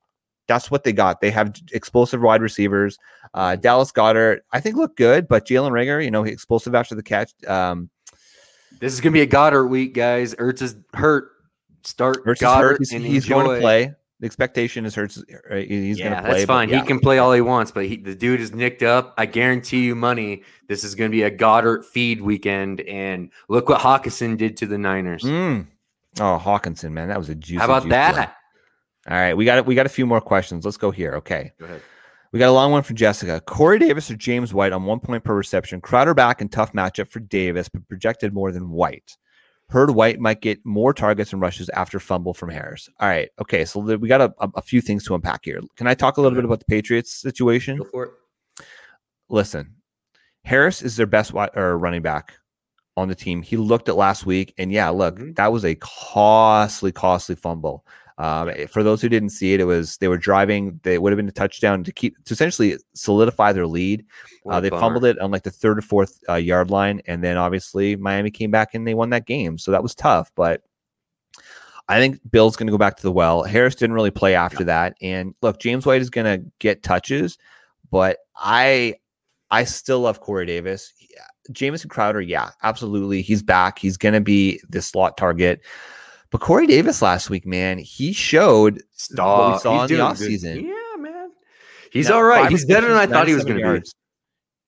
That's what they got. They have explosive wide receivers. Uh, Dallas Goedert, I think, looked good, but Jalen Reagor, you know, he explosive after the catch. Um, this is gonna be a Goedert week, guys. Ertz is hurt. Start versus Goedert Hurts, he's, and he's going to play. The expectation is Hurts. uh, He's yeah, going to play. that's but fine. yeah. He can play all he wants, but he, the dude is nicked up. I guarantee you money. This is going to be a Goedert feed weekend. And look what Hockenson did to the Niners. Mm. Oh, Hockenson, man, that was a juicy. How about juicy one. that? All right, we got it, we got a few more questions. Let's go here. Okay, Go ahead. we got a long one from Jessica. Corey Davis or James White on one point per reception. Crowder back and tough matchup for Davis, but projected more than White. Heard White might get more targets and rushes after fumble from Harris. All right, okay, so we got a, a, few things to unpack here. Can I talk a little bit about the Patriots situation? Go for it. listen, Harris is their best wi- or running back on the team. He looked at last week, and yeah, look, Mhm. that was a costly, costly fumble. Um, eh, For those who didn't see it, it was they were driving. They would have been a touchdown to keep to essentially solidify their lead. Uh, they fumbled it on like the third or fourth uh, yard line, and then obviously Miami came back and they won that game. So that was tough, but. I think Bill's going to go back to the well. Harris didn't really play after that, and look, James White is going to get touches, but I I still love Corey Davis. Yeah, Jamison Crowder, yeah, absolutely. He's back. He's going to be the slot target. But Corey Davis last week, man, he showed Stop. saw He's in the offseason. Yeah, man. He's Now, all right. He's better than I thought he was going to be.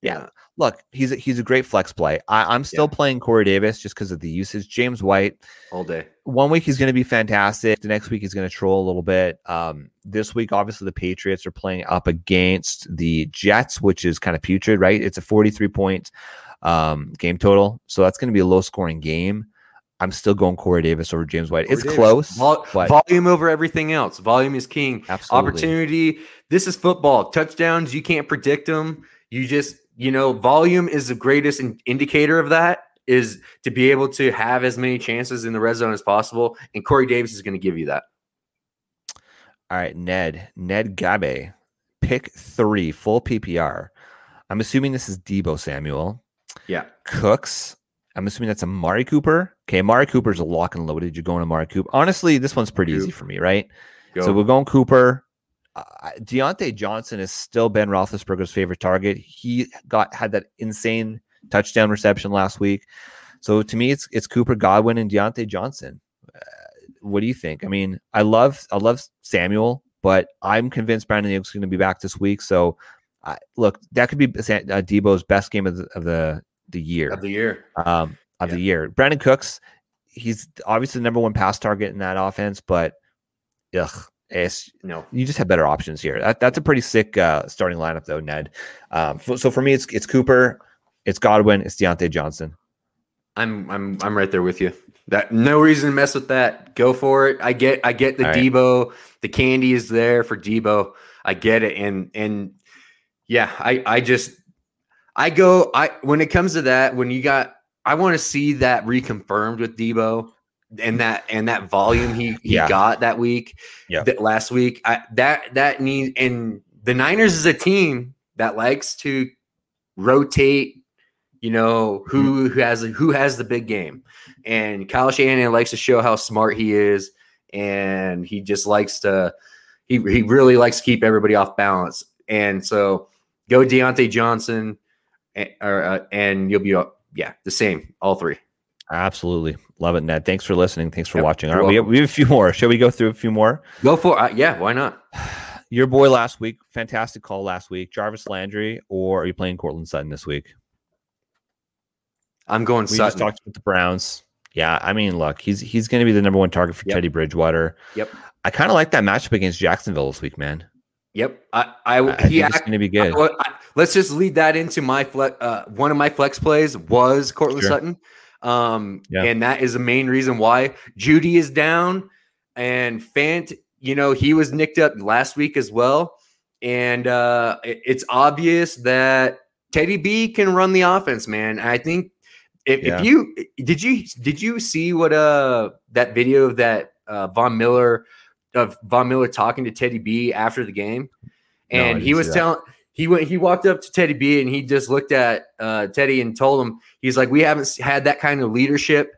Yeah. Look, he's a, he's a great flex play. I, I'm still playing Corey Davis just because of the usage. James White, All day. one week he's going to be fantastic. The next week he's going to troll a little bit. Um, this week, obviously, the Patriots are playing up against the Jets, which is kind of putrid, right? It's a 43 point um, game total, so that's going to be a low scoring game. I'm still going Corey Davis over James White. Corey it's Davis. close, Vol- volume over everything else. Volume is king. absolutely. Opportunity. This is football. Touchdowns, you can't predict them. You just, you know, volume is the greatest in- indicator of that is to be able to have as many chances in the red zone as possible. And Corey Davis is going to give you that. All right, Ned, Ned Gabe, pick three, full PPR. I'm assuming this is Deebo Samuel. Yeah. Cooks. I'm assuming that's Amari Cooper. Okay, Mari Cooper's a lock and loaded. You're going to Mari Cooper. Honestly, this one's pretty easy for me, right? Go. So we're going Cooper. Uh, Diontae Johnson is still Ben Roethlisberger's favorite target. He got had that insane touchdown reception last week. So to me, it's it's Cooper Godwin and Diontae Johnson. Uh, what do you think? I mean, I love I love Samuel, but I'm convinced Brandon Aiyuk's going to be back this week. So I look, that could be uh, Deebo's best game of the of the, the year of the year. um, of Yeah. the year. Brandin Cooks, he's obviously the number one pass target in that offense, but ugh, it's, No. you just have better options here. That, that's a pretty sick uh, starting lineup, though, Ned. Um, f- so for me, it's it's Cooper, it's Godwin, it's Diontae Johnson. I'm I'm I'm right there with you. That no reason to mess with that. Go for it. I get I get the All right. Deebo. The candy is there for Deebo. I get it. And and yeah, I I just I go I when it comes to that, when you got I want to see that reconfirmed with Deebo and that and that volume he he Yeah. got that week. Yeah. That last week. I that that need and the Niners is a team that likes to rotate you know who who has who has the big game and Kyle Shanahan likes to show how smart he is and he just likes to he, he really likes to keep everybody off balance and so go Diontae Johnson and, or, uh, and you'll be yeah the same all three Absolutely. Love it, Ned. Thanks for listening. Thanks for Yep, watching. All right, we have, we have a few more. Shall we go through a few more? go for uh, yeah why not (sighs) Your boy last week, fantastic call last week. Jarvis Landry, or are you playing Courtland Sutton this week? I'm going We just talked about the Browns. Yeah, I mean, look, he's he's going to be the number one target for Yep. Teddy Bridgewater. Yep. I kind of like that matchup against Jacksonville this week, man. Yep I I, I, I think he it's act- going to be good. Well, I- let's just lead that into my flex. Uh, one of my flex plays was Courtland Sure. Sutton, um, Yeah. and that is the main reason why Jeudy is down, and Fant. You know, he was nicked up last week as well, and uh, it- it's obvious that Teddy B can run the offense, man. I think if, Yeah. if you did you did you see what uh that video of that uh, Von Miller of Von Miller talking to Teddy B after the game, and didn't he was telling he went he walked up to Teddy B and he just looked at uh, Teddy and told him he's like we haven't had that kind of leadership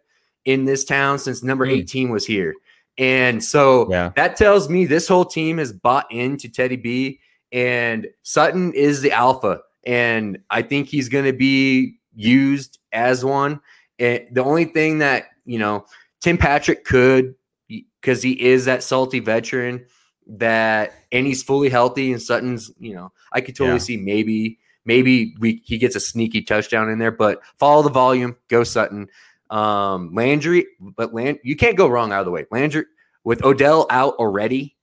in this town since number Hmm. 18 was here. And so Yeah. that tells me this whole team has bought into Teddy B and Sutton is the alpha. And I think he's going to be used as one. And the only thing that, you know, Tim Patrick could, because he is that salty veteran that, and he's fully healthy. And Sutton's, you know, I could totally Yeah. see maybe, maybe we he gets a sneaky touchdown in there, but follow the volume, go Sutton. Um, Landry, but Land, you can't go wrong either way. Landry with Odell out already,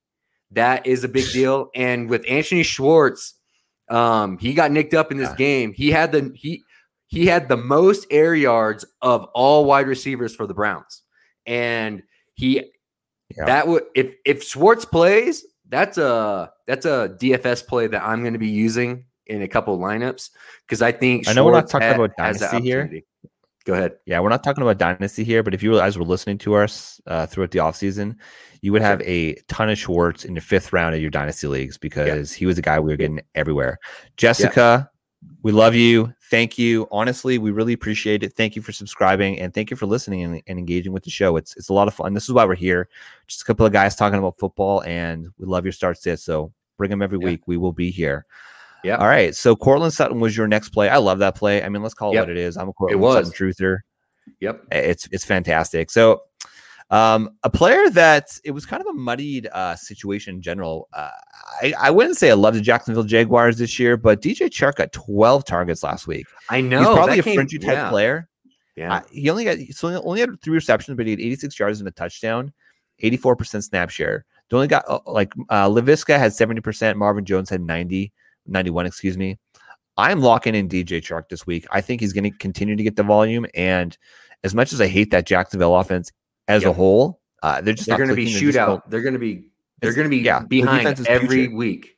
that is a big deal. (laughs) And with Anthony Schwartz, um, he got nicked up in this Yeah. game. He had the he he had the most air yards of all wide receivers for the Browns, and he Yeah. that would if if Schwartz plays, that's a that's a DFS play that I'm going to be using in a couple lineups because I think I know we're not talking ha- about dynasty here. Go ahead. Yeah, we're not talking about dynasty here, but if you guys were listening to us uh, throughout the offseason, you would have a ton of Schwartz in the fifth round of your dynasty leagues because he was a guy we were getting everywhere. Jessica, we love you. Thank you. Honestly, we really appreciate it. Thank you for subscribing and thank you for listening and, and engaging with the show. It's it's a lot of fun. This is why we're here. Just a couple of guys talking about football, and we love your start sits. So bring them every Yeah. week. We will be here. Yeah. All right. So Courtland Sutton was your next play. I love that play. I mean, let's call it Yep. what it is. I'm a Courtland was. Sutton truther Yep. it's it's fantastic. So, um, a player that it was kind of a muddied uh, situation in general. Uh, I, I wouldn't say I love the Jacksonville Jaguars this year, but DJ Chark got 12 targets last week. I know. He's probably a came- fringy type yeah, player. Yeah. Uh, he only got so he only had three receptions, but he had 86 yards and a touchdown, 84% snap share. They only got uh, like uh, Laviska had 70%, Marvin Jones had 90, 91, excuse me. I'm locking in DJ Chark this week. I think he's going to continue to get the volume. And as much as I hate that Jacksonville offense as a whole, uh, they're just they're going to be clicking. They're just shootout. They're going to be they're going to be yeah, behind every future. week.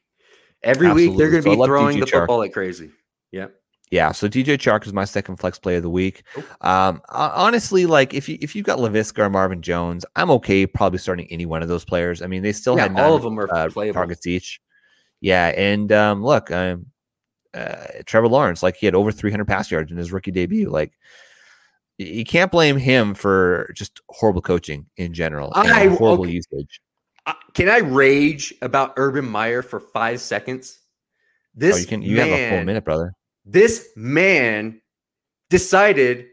Every week they're Absolutely. going So to be throwing DJ the Chark. football like crazy. Yeah. Yeah, so DJ Chark is my second flex play of the week. Um, honestly, like if you if you've got Laviska or Marvin Jones, I'm okay probably starting any one of those players. I mean, they still Yeah, had all nine, of them are uh, playable. targets each. Yeah, and um, look, um, uh, Trevor Lawrence, like he had over 300 pass yards in his rookie debut. Like you can't blame him for just horrible coaching in general and I- horrible okay. usage. Can I rage about Urban Meyer for five seconds? Oh, this oh, you can you man, have a full minute, brother. This man decided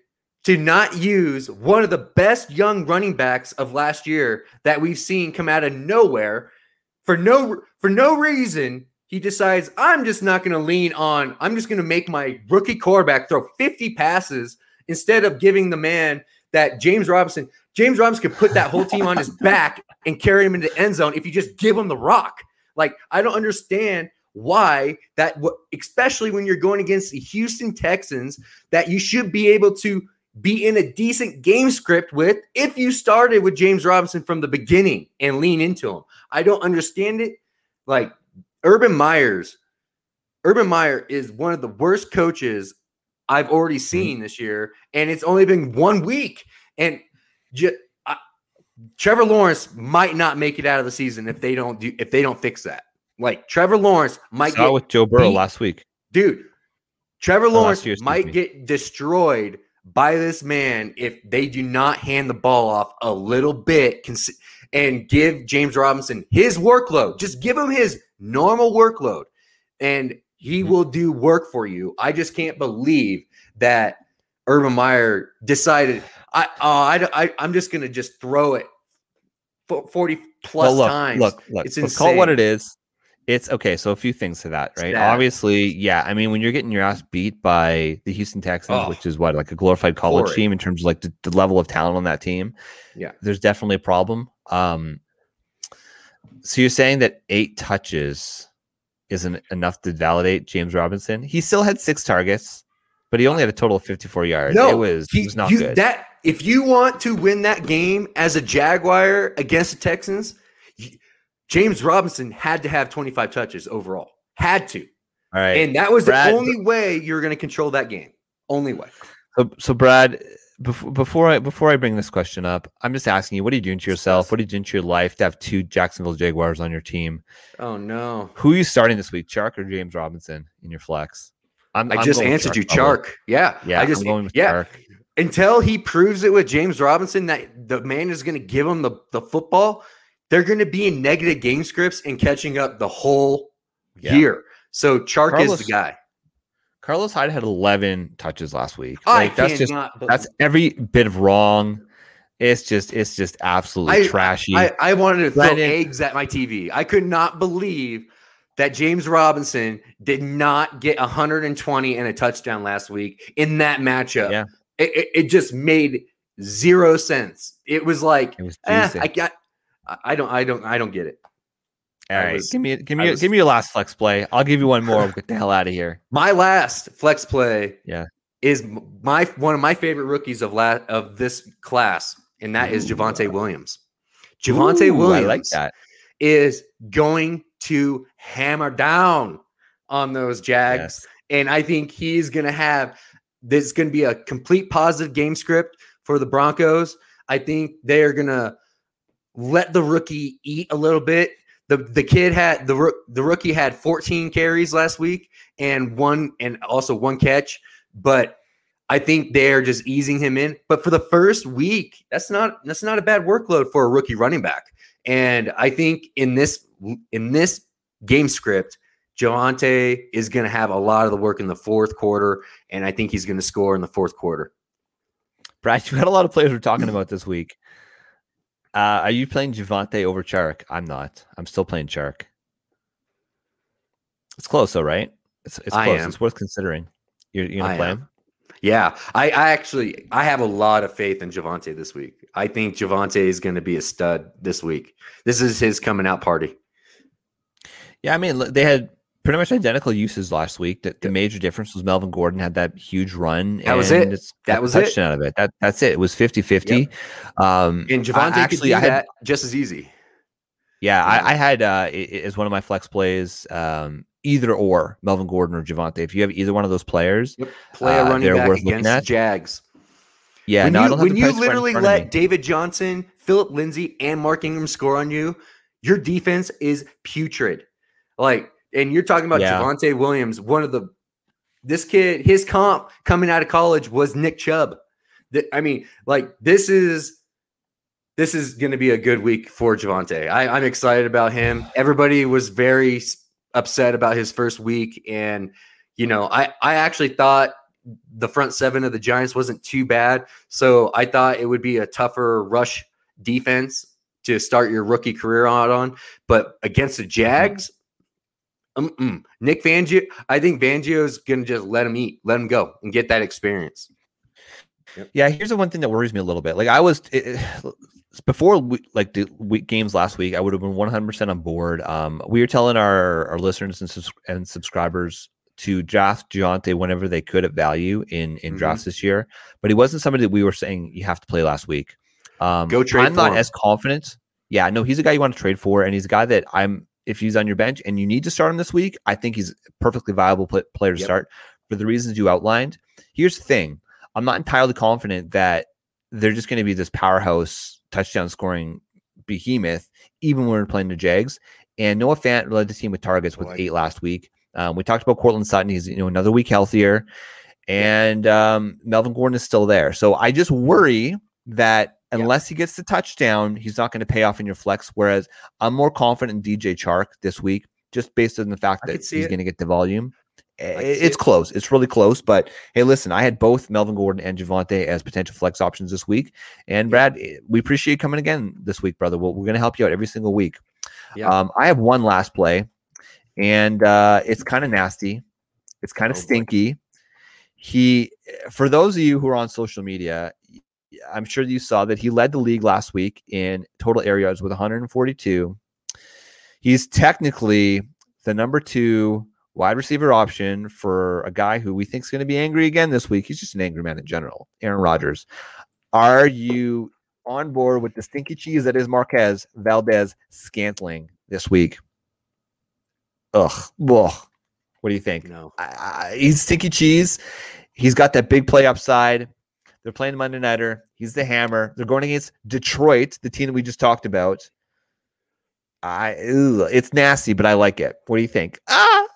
to not use one of the best young running backs of last year that we've seen come out of nowhere for no for no reason. He decides I'm just not going to lean on. I'm just going to make my rookie quarterback throw 50 passes instead of giving the man that James Robinson. James Robinson could put that whole team on his (laughs) back and carry him into the end zone if you just give him the rock. Like I don't understand why that, especially when you're going against the Houston Texans, that you should be able to be in a decent game script with if you started with James Robinson from the beginning and lean into him. I don't understand it. Like Urban Myers, Urban Meyer is one of the worst coaches I've already Mm-hmm. seen this year, and it's only been one week. And ju- I- Trevor Lawrence might not make it out of the season if they don't do if they don't fix that. Like Trevor Lawrence might Saw get with Joe Burrow beat- last week. dude. Trevor Lawrence year, might get destroyed by this man if they do not hand the ball off a little bit cons- and give James Robinson his workload. Just give him his normal workload, and he Mhm. will do work for you. I just can't believe that Urban Meyer decided. I, uh, I, I I'm just gonna just throw it forty plus well, look, times. look, look. It's let's call it what it is. It's okay. So a few things to that, right? bad. Obviously, yeah. I mean, when you're getting your ass beat by the Houston Texans, Oh. which is what like a glorified college Horrid. team in terms of like the, the level of talent on that team, Yeah. there's definitely a problem. Um, so you're saying that eight touches isn't enough to validate James Robinson? He still had six targets, but he only had a total of 54 yards. No, it was he- it was not you- good. That if you want to win that game as a Jaguar against the Texans, James Robinson had to have 25 touches overall. Had to. All right. And that was Brad- the only way you're going to control that game. Only way. So, so Brad, before, before I before I bring this question up, I'm just asking you, what are you doing to yourself? What are you doing to your life to have two Jacksonville Jaguars on your team? Oh no. Who are you starting this week, Chark or James Robinson in your flex? I'm, I I'm just answered you, probably. Chark. Yeah. Yeah, I just I'm going with yeah. Chark. Until he proves it with James Robinson that the man is going to give him the, the football, they're going to be in negative game scripts and catching up the whole Yeah. year. So Chark is the guy. Carlos Hyde had 11 touches last week. I Like, that's just believe- that's every bit of wrong. It's just it's just absolutely I- trashy. I, I wanted to throw eggs at my TV. I could not believe that James Robinson did not get 120 and a touchdown last week in that matchup. Yeah. It, it, it just made zero sense. It was like, it was eh. I got, I don't, I don't, I don't get it. All I right, was- give me give I me was- give me your last flex play. I'll give you one more. Get the hell out of here. (laughs) My last flex play, Yeah. is my one of my favorite rookies of la- of this class, and that is Ooh. Javonte Williams. Javonte Ooh, Williams I like that. is going to hammer down on those Jags. Yes. And I think he's going to have this is going to be a complete positive game script for the Broncos. I think they are going to let the rookie eat a little bit. The the kid had the the rookie had 14 carries last week and one and also one catch, but I think they're just easing him in. But for the first week, that's not that's not a bad workload for a rookie running back. And I think in this in this game script, Javonte is going to have a lot of the work in the fourth quarter, and I think he's going to score in the fourth quarter. Brad, you had a lot of players we're talking about this week. Uh, are you playing Javonte over Chark? I'm not. I'm still playing Chark. It's close, though, right? It's it's close. It's worth considering. You're, you're gonna I play am. him. Yeah, I, I actually I have a lot of faith in Javonte this week. I think Javonte is going to be a stud this week. This is his coming out party. Yeah, I mean they had pretty much identical uses last week. The, the major difference was Melvin Gordon had that huge run. That was it. That was it. touchdown out of it. That that's it. It was 50-50. Um, And Javonte could actually, do I had that just as easy. Yeah, Yeah. I, I had uh, as one of my flex plays, um, either or Melvin Gordon or Javonte. If you have either one of those players, Yep. Play a Uh, running they're back against. Jags. yeah, when no, you, when you price right in literally let. David Johnson, Phillip Lindsay, and Mark Ingram score on you, your defense is putrid. Like, and you're talking about Yeah. Javonte Williams, one of the this kid, his comp coming out of college was Nick Chubb. I mean, like this is this is going to be a good week for Javonte. I'm excited about him. Everybody was very upset about his first week, and you know, I I actually thought the front seven of the Giants wasn't too bad. So I thought it would be a tougher rush defense to start your rookie career out on. But against the mm-hmm. Jags, mm-mm. Vic Fangio, I think Fangio is going to just let him eat, let him go, and get that experience. Yeah, here's the one thing that worries me a little bit. Like I was it, (sighs) before, we, like the week games last week, I would have been 100 percent on board. Um, we were telling our our listeners and subs- and subscribers to draft Gionte whenever they could at value in in Mhm. drafts this year, but he wasn't somebody that we were saying you have to play last week. Um, Go trade I'm for not him. as confident. Yeah, no, he's a guy you want to trade for, and he's a guy that I'm. If he's on your bench and you need to start him this week, I think he's a perfectly viable pl- player to Yep. start for the reasons you outlined. Here's the thing: I'm not entirely confident that they're just going to be this powerhouse touchdown scoring behemoth, even when we're playing the Jags. And Noah Fant led the team with targets with eight last week. Um, we talked about Cortland Sutton; he's you know another week healthier, and um, Melvin Gordon is still there. So I just worry that Yeah. unless he gets the touchdown, he's not going to pay off in your flex. Whereas I'm more confident in DJ Chark this week, just based on the fact I that he's going to get the volume. I- could see It's it. close. It's really close. But hey, listen, I had both Melvin Gordon and Javonte as potential flex options this week. And Brad, eh, we appreciate you coming again this week, brother. We're going to help you out every single week. Yeah. Um, I have one last play, and uh, it's kind of nasty. It's kind of Oh, boy. stinky. He, for those of you who are on social media, I'm sure you saw that he led the league last week in total air yards with 142. He's technically the number two wide receiver option for a guy who we think is going to be angry again this week. He's just an angry man in general, Aaron Rodgers. Are you on board with the stinky cheese that is Marquez Valdes Scantling this week? Ugh. Ugh. What do you think? No. I, I, he's stinky cheese. He's got that big play upside. They're playing Monday Nighter. He's the hammer. They're going against Detroit, the team that we just talked about. I ugh, it's nasty, but I like it. What do you think? Ah,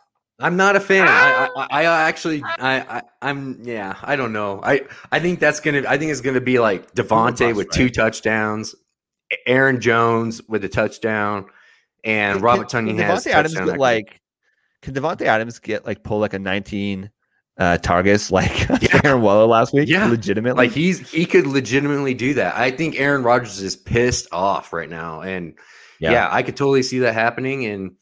I'm not a fan. I, I, I actually, I, I, I'm, yeah, I don't know. I, I think that's gonna, I think it's gonna be like Davante bust, with two touchdowns, Aaron Jones with a touchdown, and Robert Tonyan has Davante Adams touchdown get like can Davante Adams get like pull like a 19 uh targets like (laughs) Yeah. Darren Waller last week? Yeah. legitimately. Like he's he could legitimately do that. I think Aaron Rodgers is pissed off right now, and yeah, I could totally see that happening. And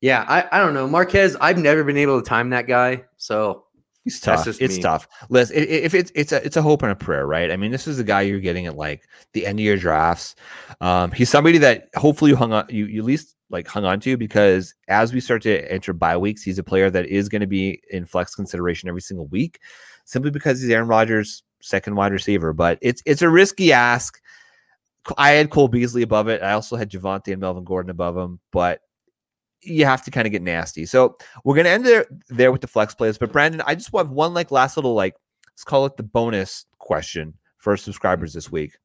yeah, I, I don't know Marquez. I've never been able to time that guy, so He's tough. It's me. tough. Listen, if it's it's a it's a hope and a prayer, right? I mean, this is a guy you're getting at like the end of your drafts. Um, he's somebody that hopefully you hung on you you at least like hung on to because as we start to enter bye weeks, he's a player that is going to be in flex consideration every single week, simply because he's Aaron Rodgers' second wide receiver. But it's it's a risky ask. I had Cole Beasley above it. I also had Javonte and Melvin Gordon above him, but you have to kind of get nasty. So we're gonna end there there with the flex plays. But Brandon, I just want one like last little like let's call it the bonus question for subscribers this week.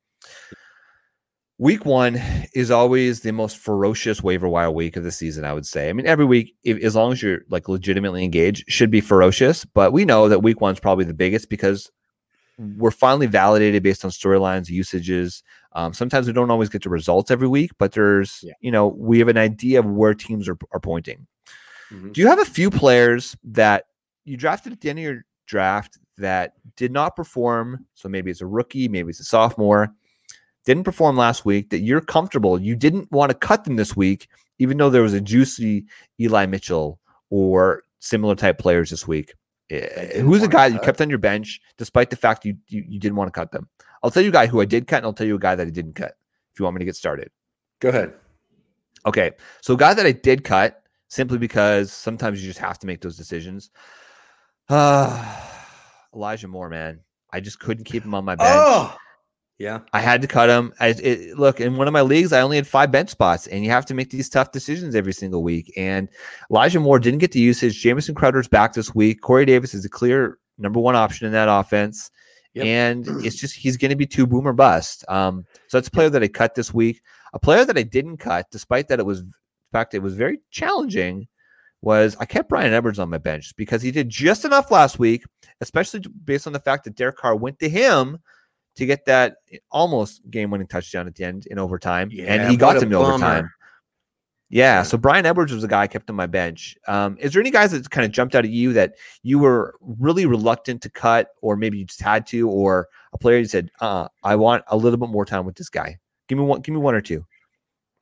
Week one is always the most ferocious waiver wire week of the season. I would say. I mean, every week, if, as long as you're like legitimately engaged, should be ferocious. But we know that week one's probably the biggest because we're finally validated based on storylines, usages. Um, sometimes we don't always get the results every week, but there's, Yeah. you know, we have an idea of where teams are, are pointing. mhm. Do you have a few players that you drafted at the end of your draft that did not perform? So maybe it's a rookie, maybe it's a sophomore, didn't perform last week that you're comfortable. You didn't want to cut them this week, even though there was a juicy Eli Mitchell or similar type players this week. Eh, Who's a guy you kept on your bench despite the fact you, you you didn't want to cut them? I'll tell you a guy who I did cut, and I'll tell you a guy that I didn't cut. If you want me to get started. Go ahead. Okay. So a guy that I did cut simply because sometimes you just have to make those decisions. Uh (sighs) Elijah Moore, man. I just couldn't keep him on my bench. Oh, yeah. I had to cut him. I, it, look, in one of my leagues, I only had five bench spots, and you have to make these tough decisions every single week. And Elijah Moore didn't get to the usage. Jamison Crowder's back this week. Corey Davis is a clear number one option in that offense. Yep. And (clears throat) it's just he's going to be two boomer bust. Um, so that's a player that I cut this week. A player that I didn't cut, despite that it was, in fact, it was very challenging, was I kept Bryan Edwards on my bench because he did just enough last week, especially based on the fact that Derek Carr went to him to get that almost game-winning touchdown at the end in overtime, Yeah, and he got to overtime. bummer. Yeah, so Bryan Edwards was a guy I kept on my bench. Um, is there any guys that kind of jumped out at you that you were really reluctant to cut, or maybe you just had to, or a player you said, "Uh, I want a little bit more time with this guy. Give me one, give me one or two.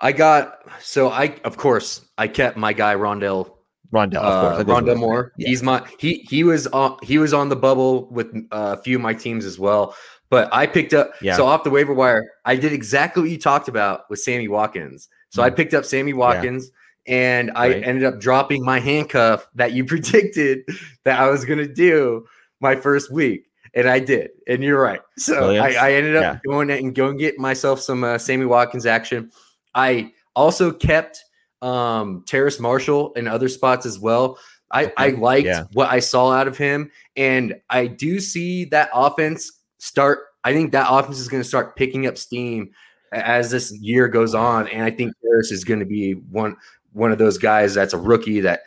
I got so I of course I kept my guy Rondale Rondale, of course. uh, Rondale Moore. Yeah. He's my he he was on he was on the bubble with uh, a few of my teams as well. But I picked up Yeah. so off the waiver wire. I did exactly what you talked about with Sammy Watkins. So I Mhm. picked up Sammy Watkins and I Right. ended up dropping my handcuff that you (laughs) predicted that I was going to do my first week. And I did, and you're right. So I, I ended up Yeah. going and going get myself some uh, Sammy Watkins action. I also kept um, Terrace Marshall in other spots as well. I, I liked Yeah. what I saw out of him, and I do see that offense start. I think that offense is going to start picking up steam as this year goes on, and I think Terrace is going to be one one of those guys that's a rookie that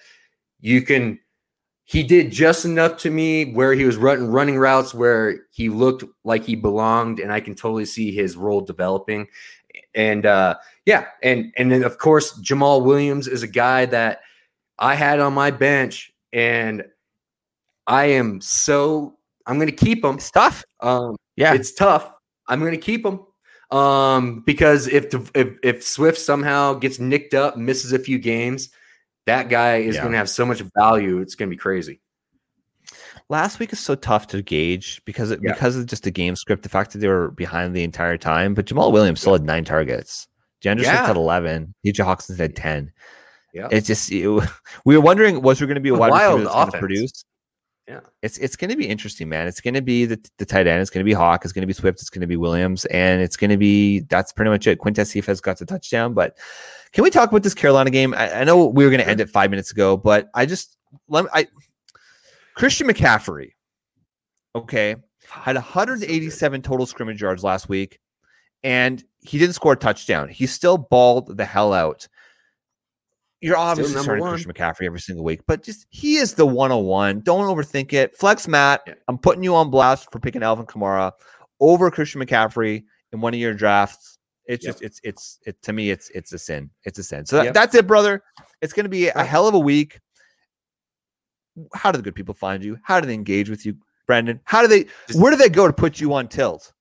you can. He did just enough to me where he was running running routes where he looked like he belonged, and I can totally see his role developing. And uh, yeah, and and then of course Jamaal Williams is a guy that I had on my bench, and I am so I'm going to keep him. It's tough. Um, Yeah. it's tough. I'm going to keep him um, because if, if if Swift somehow gets nicked up, misses a few games, that guy is Yeah. going to have so much value. It's going to be crazy. last week is so tough to gauge because it, Yeah. because of just the game script, the fact that they were behind the entire time. But Jamaal Williams still had nine targets. DeAndre Swift Yeah. had eleven. TJ Hockenson had ten. Yeah. It's just it, (laughs) we were wondering was there going to be a A wide receiver wild that's going to offense. produce? Yeah. It's it's going to be interesting, man. It's going to be the, the tight end. It's going to be Hawk. It's going to be Swift. It's going to be Williams, and it's going to be that's pretty much it. Quintez Cephus got the touchdown, but can we talk about this Carolina game? I, I know we were going to end it five minutes ago, but I just let me, I Christian McCaffrey, okay, had 187 total scrimmage yards last week, and he didn't score a touchdown. He still balled the hell out. You're obviously starting one. Christian McCaffrey every single week, but just he is the 101. Don't overthink it. Flex Matt, Yeah. I'm putting you on blast for picking Alvin Kamara over Christian McCaffrey in one of your drafts. It's Yep. just it's it's it to me it's it's a sin. It's a sin. So that, Yep. that's it, brother. It's going to be a hell of a week. How do the good people find you? How do they engage with you, Brandon? How do they? Where do they go to put you on tilt?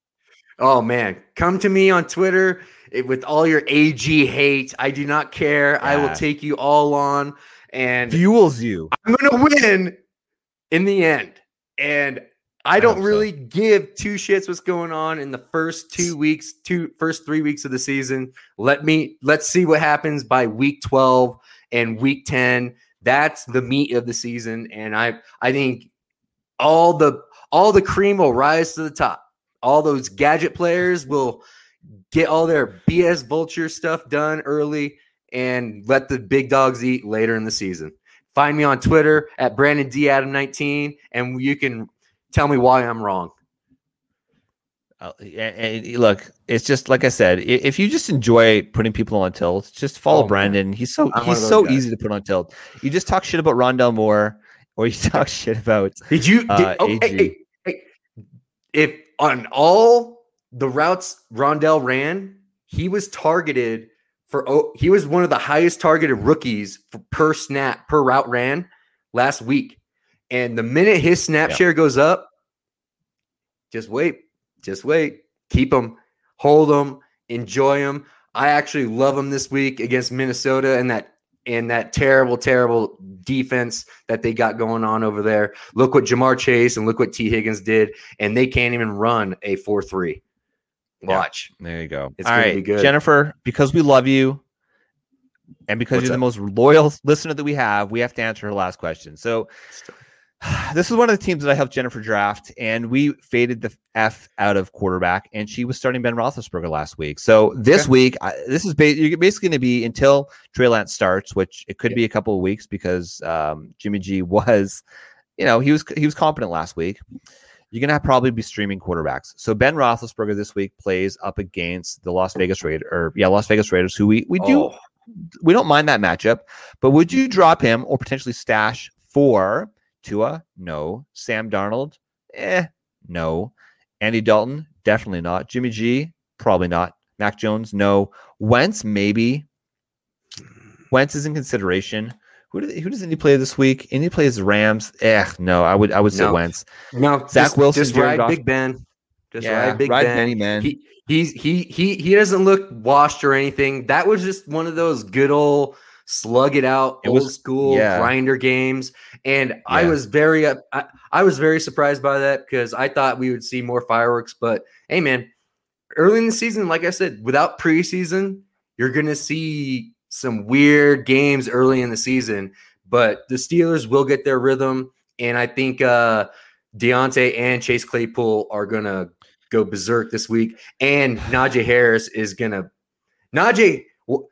Oh man, come to me on Twitter eh, with all your AG hate. I do not care. I will take you all on, and Fuels you. I'm gonna win in the end. And I don't so. really give two shits what's going on in the first two weeks, two first three weeks of the season. Let me let's see what happens by week 12 and week 10. That's the meat of the season. And I I think all the all the cream will rise to the top. All those gadget players will get all their BS vulture stuff done early and let the big dogs eat later in the season. Find me on Twitter at Brandon D Adam 19 and you can tell me why I'm wrong. Uh, and, and look, it's just like I said. If you just enjoy putting people on tilt, just follow Oh, man. Brandon. He's so I'm he's so guys. easy to put on tilt. You just talk shit about Rondale Moore, or you (laughs) talk shit about Did you? Did, Uh, oh, hey, hey, hey. If on all the routes Rondale ran, he was targeted for. Oh, he was one of the highest targeted rookies for, per snap per route ran last week. And the minute his snap Yeah. share goes up, just wait, just wait, keep him, hold him, enjoy him. I actually love him this week against Minnesota and that and that terrible, terrible defense that they got going on over there. Look what Ja'Marr Chase and look what T. Higgins did, and they can't even run a 4 3. Yeah. Watch. There you go. It's All right, be good. Jennifer, because we love you and because What's you're the most loyal listener that we have, we have to answer her last question. So, (sighs) this is one of the teams that I helped Jennifer draft, and we faded the F out of quarterback, and she was starting Ben Roethlisberger last week. So this Okay. week, I, this is ba- you're basically going to be until Trey Lance starts, which it could Yeah. be a couple of weeks because um, Jimmy G (laughs) was, you know, he was he was competent last week. You're gonna have probably be streaming quarterbacks. So Ben Roethlisberger this week plays up against the Las Vegas Raiders, or yeah, Las Vegas Raiders, who we we do Oh, we don't mind that matchup. But would you drop him or potentially stash for Tua? No. Sam Darnold? Eh, no. Andy Dalton? Definitely not. Jimmy G? Probably not. Mac Jones? No. Wentz? Maybe. Wentz is in consideration. Who do they, who does Indy play this week? Indy plays Rams. Eh, no. I would I would say No. Wentz. no, Zach just, Wilson, just Jared ride Goff. Big Ben. Just yeah, ride Big ride Ben. Benny, man. He he's he he he doesn't look washed or anything. That was just one of those good old slug it out It old was- school yeah. grinder games. And I was very up I, I was very surprised by that because I thought we would see more fireworks. But hey man, early in the season, like I said, without preseason, you're gonna see some weird games early in the season, but the Steelers will get their rhythm. And I think uh, Diontae and Chase Claypool are going to go berserk this week. And Najee Harris is going to, Najee, w-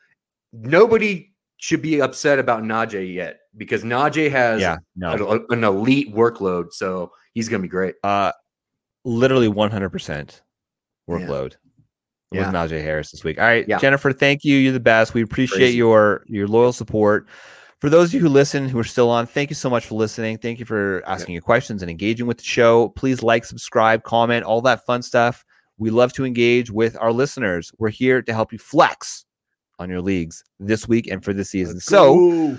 nobody should be upset about Najee yet because Najee has Yeah, no, a- an elite workload. So he's going to be great. uh, literally 100% workload Yeah. With Najee Harris this week. All right, Yeah. Jennifer, thank you. You're the best. We appreciate Crazy. your your loyal support. For those of you who listen, who are still on, thank you so much for listening. Thank you for asking your questions and engaging with the show. Please like, subscribe, comment, all that fun stuff. We love to engage with our listeners. We're here to help you flex on your leagues this week and for this season. So,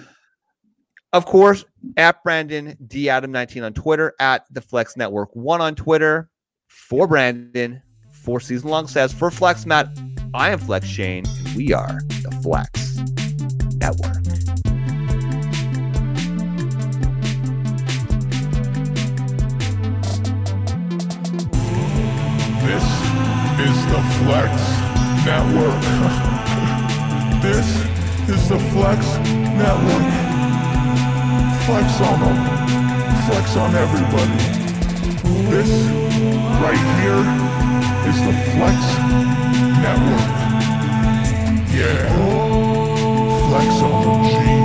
of course, at Brandon D Adam 19 on Twitter, at the Flex Network one on Twitter. For Brandon, for season long says for Flex Matt, I am Flex Shane, and we are the Flex Network. This is the Flex Network. (laughs) this is the Flex Network. Flex on them. Flex on everybody. This right here is the Flex Network. Yeah. Flex on the G.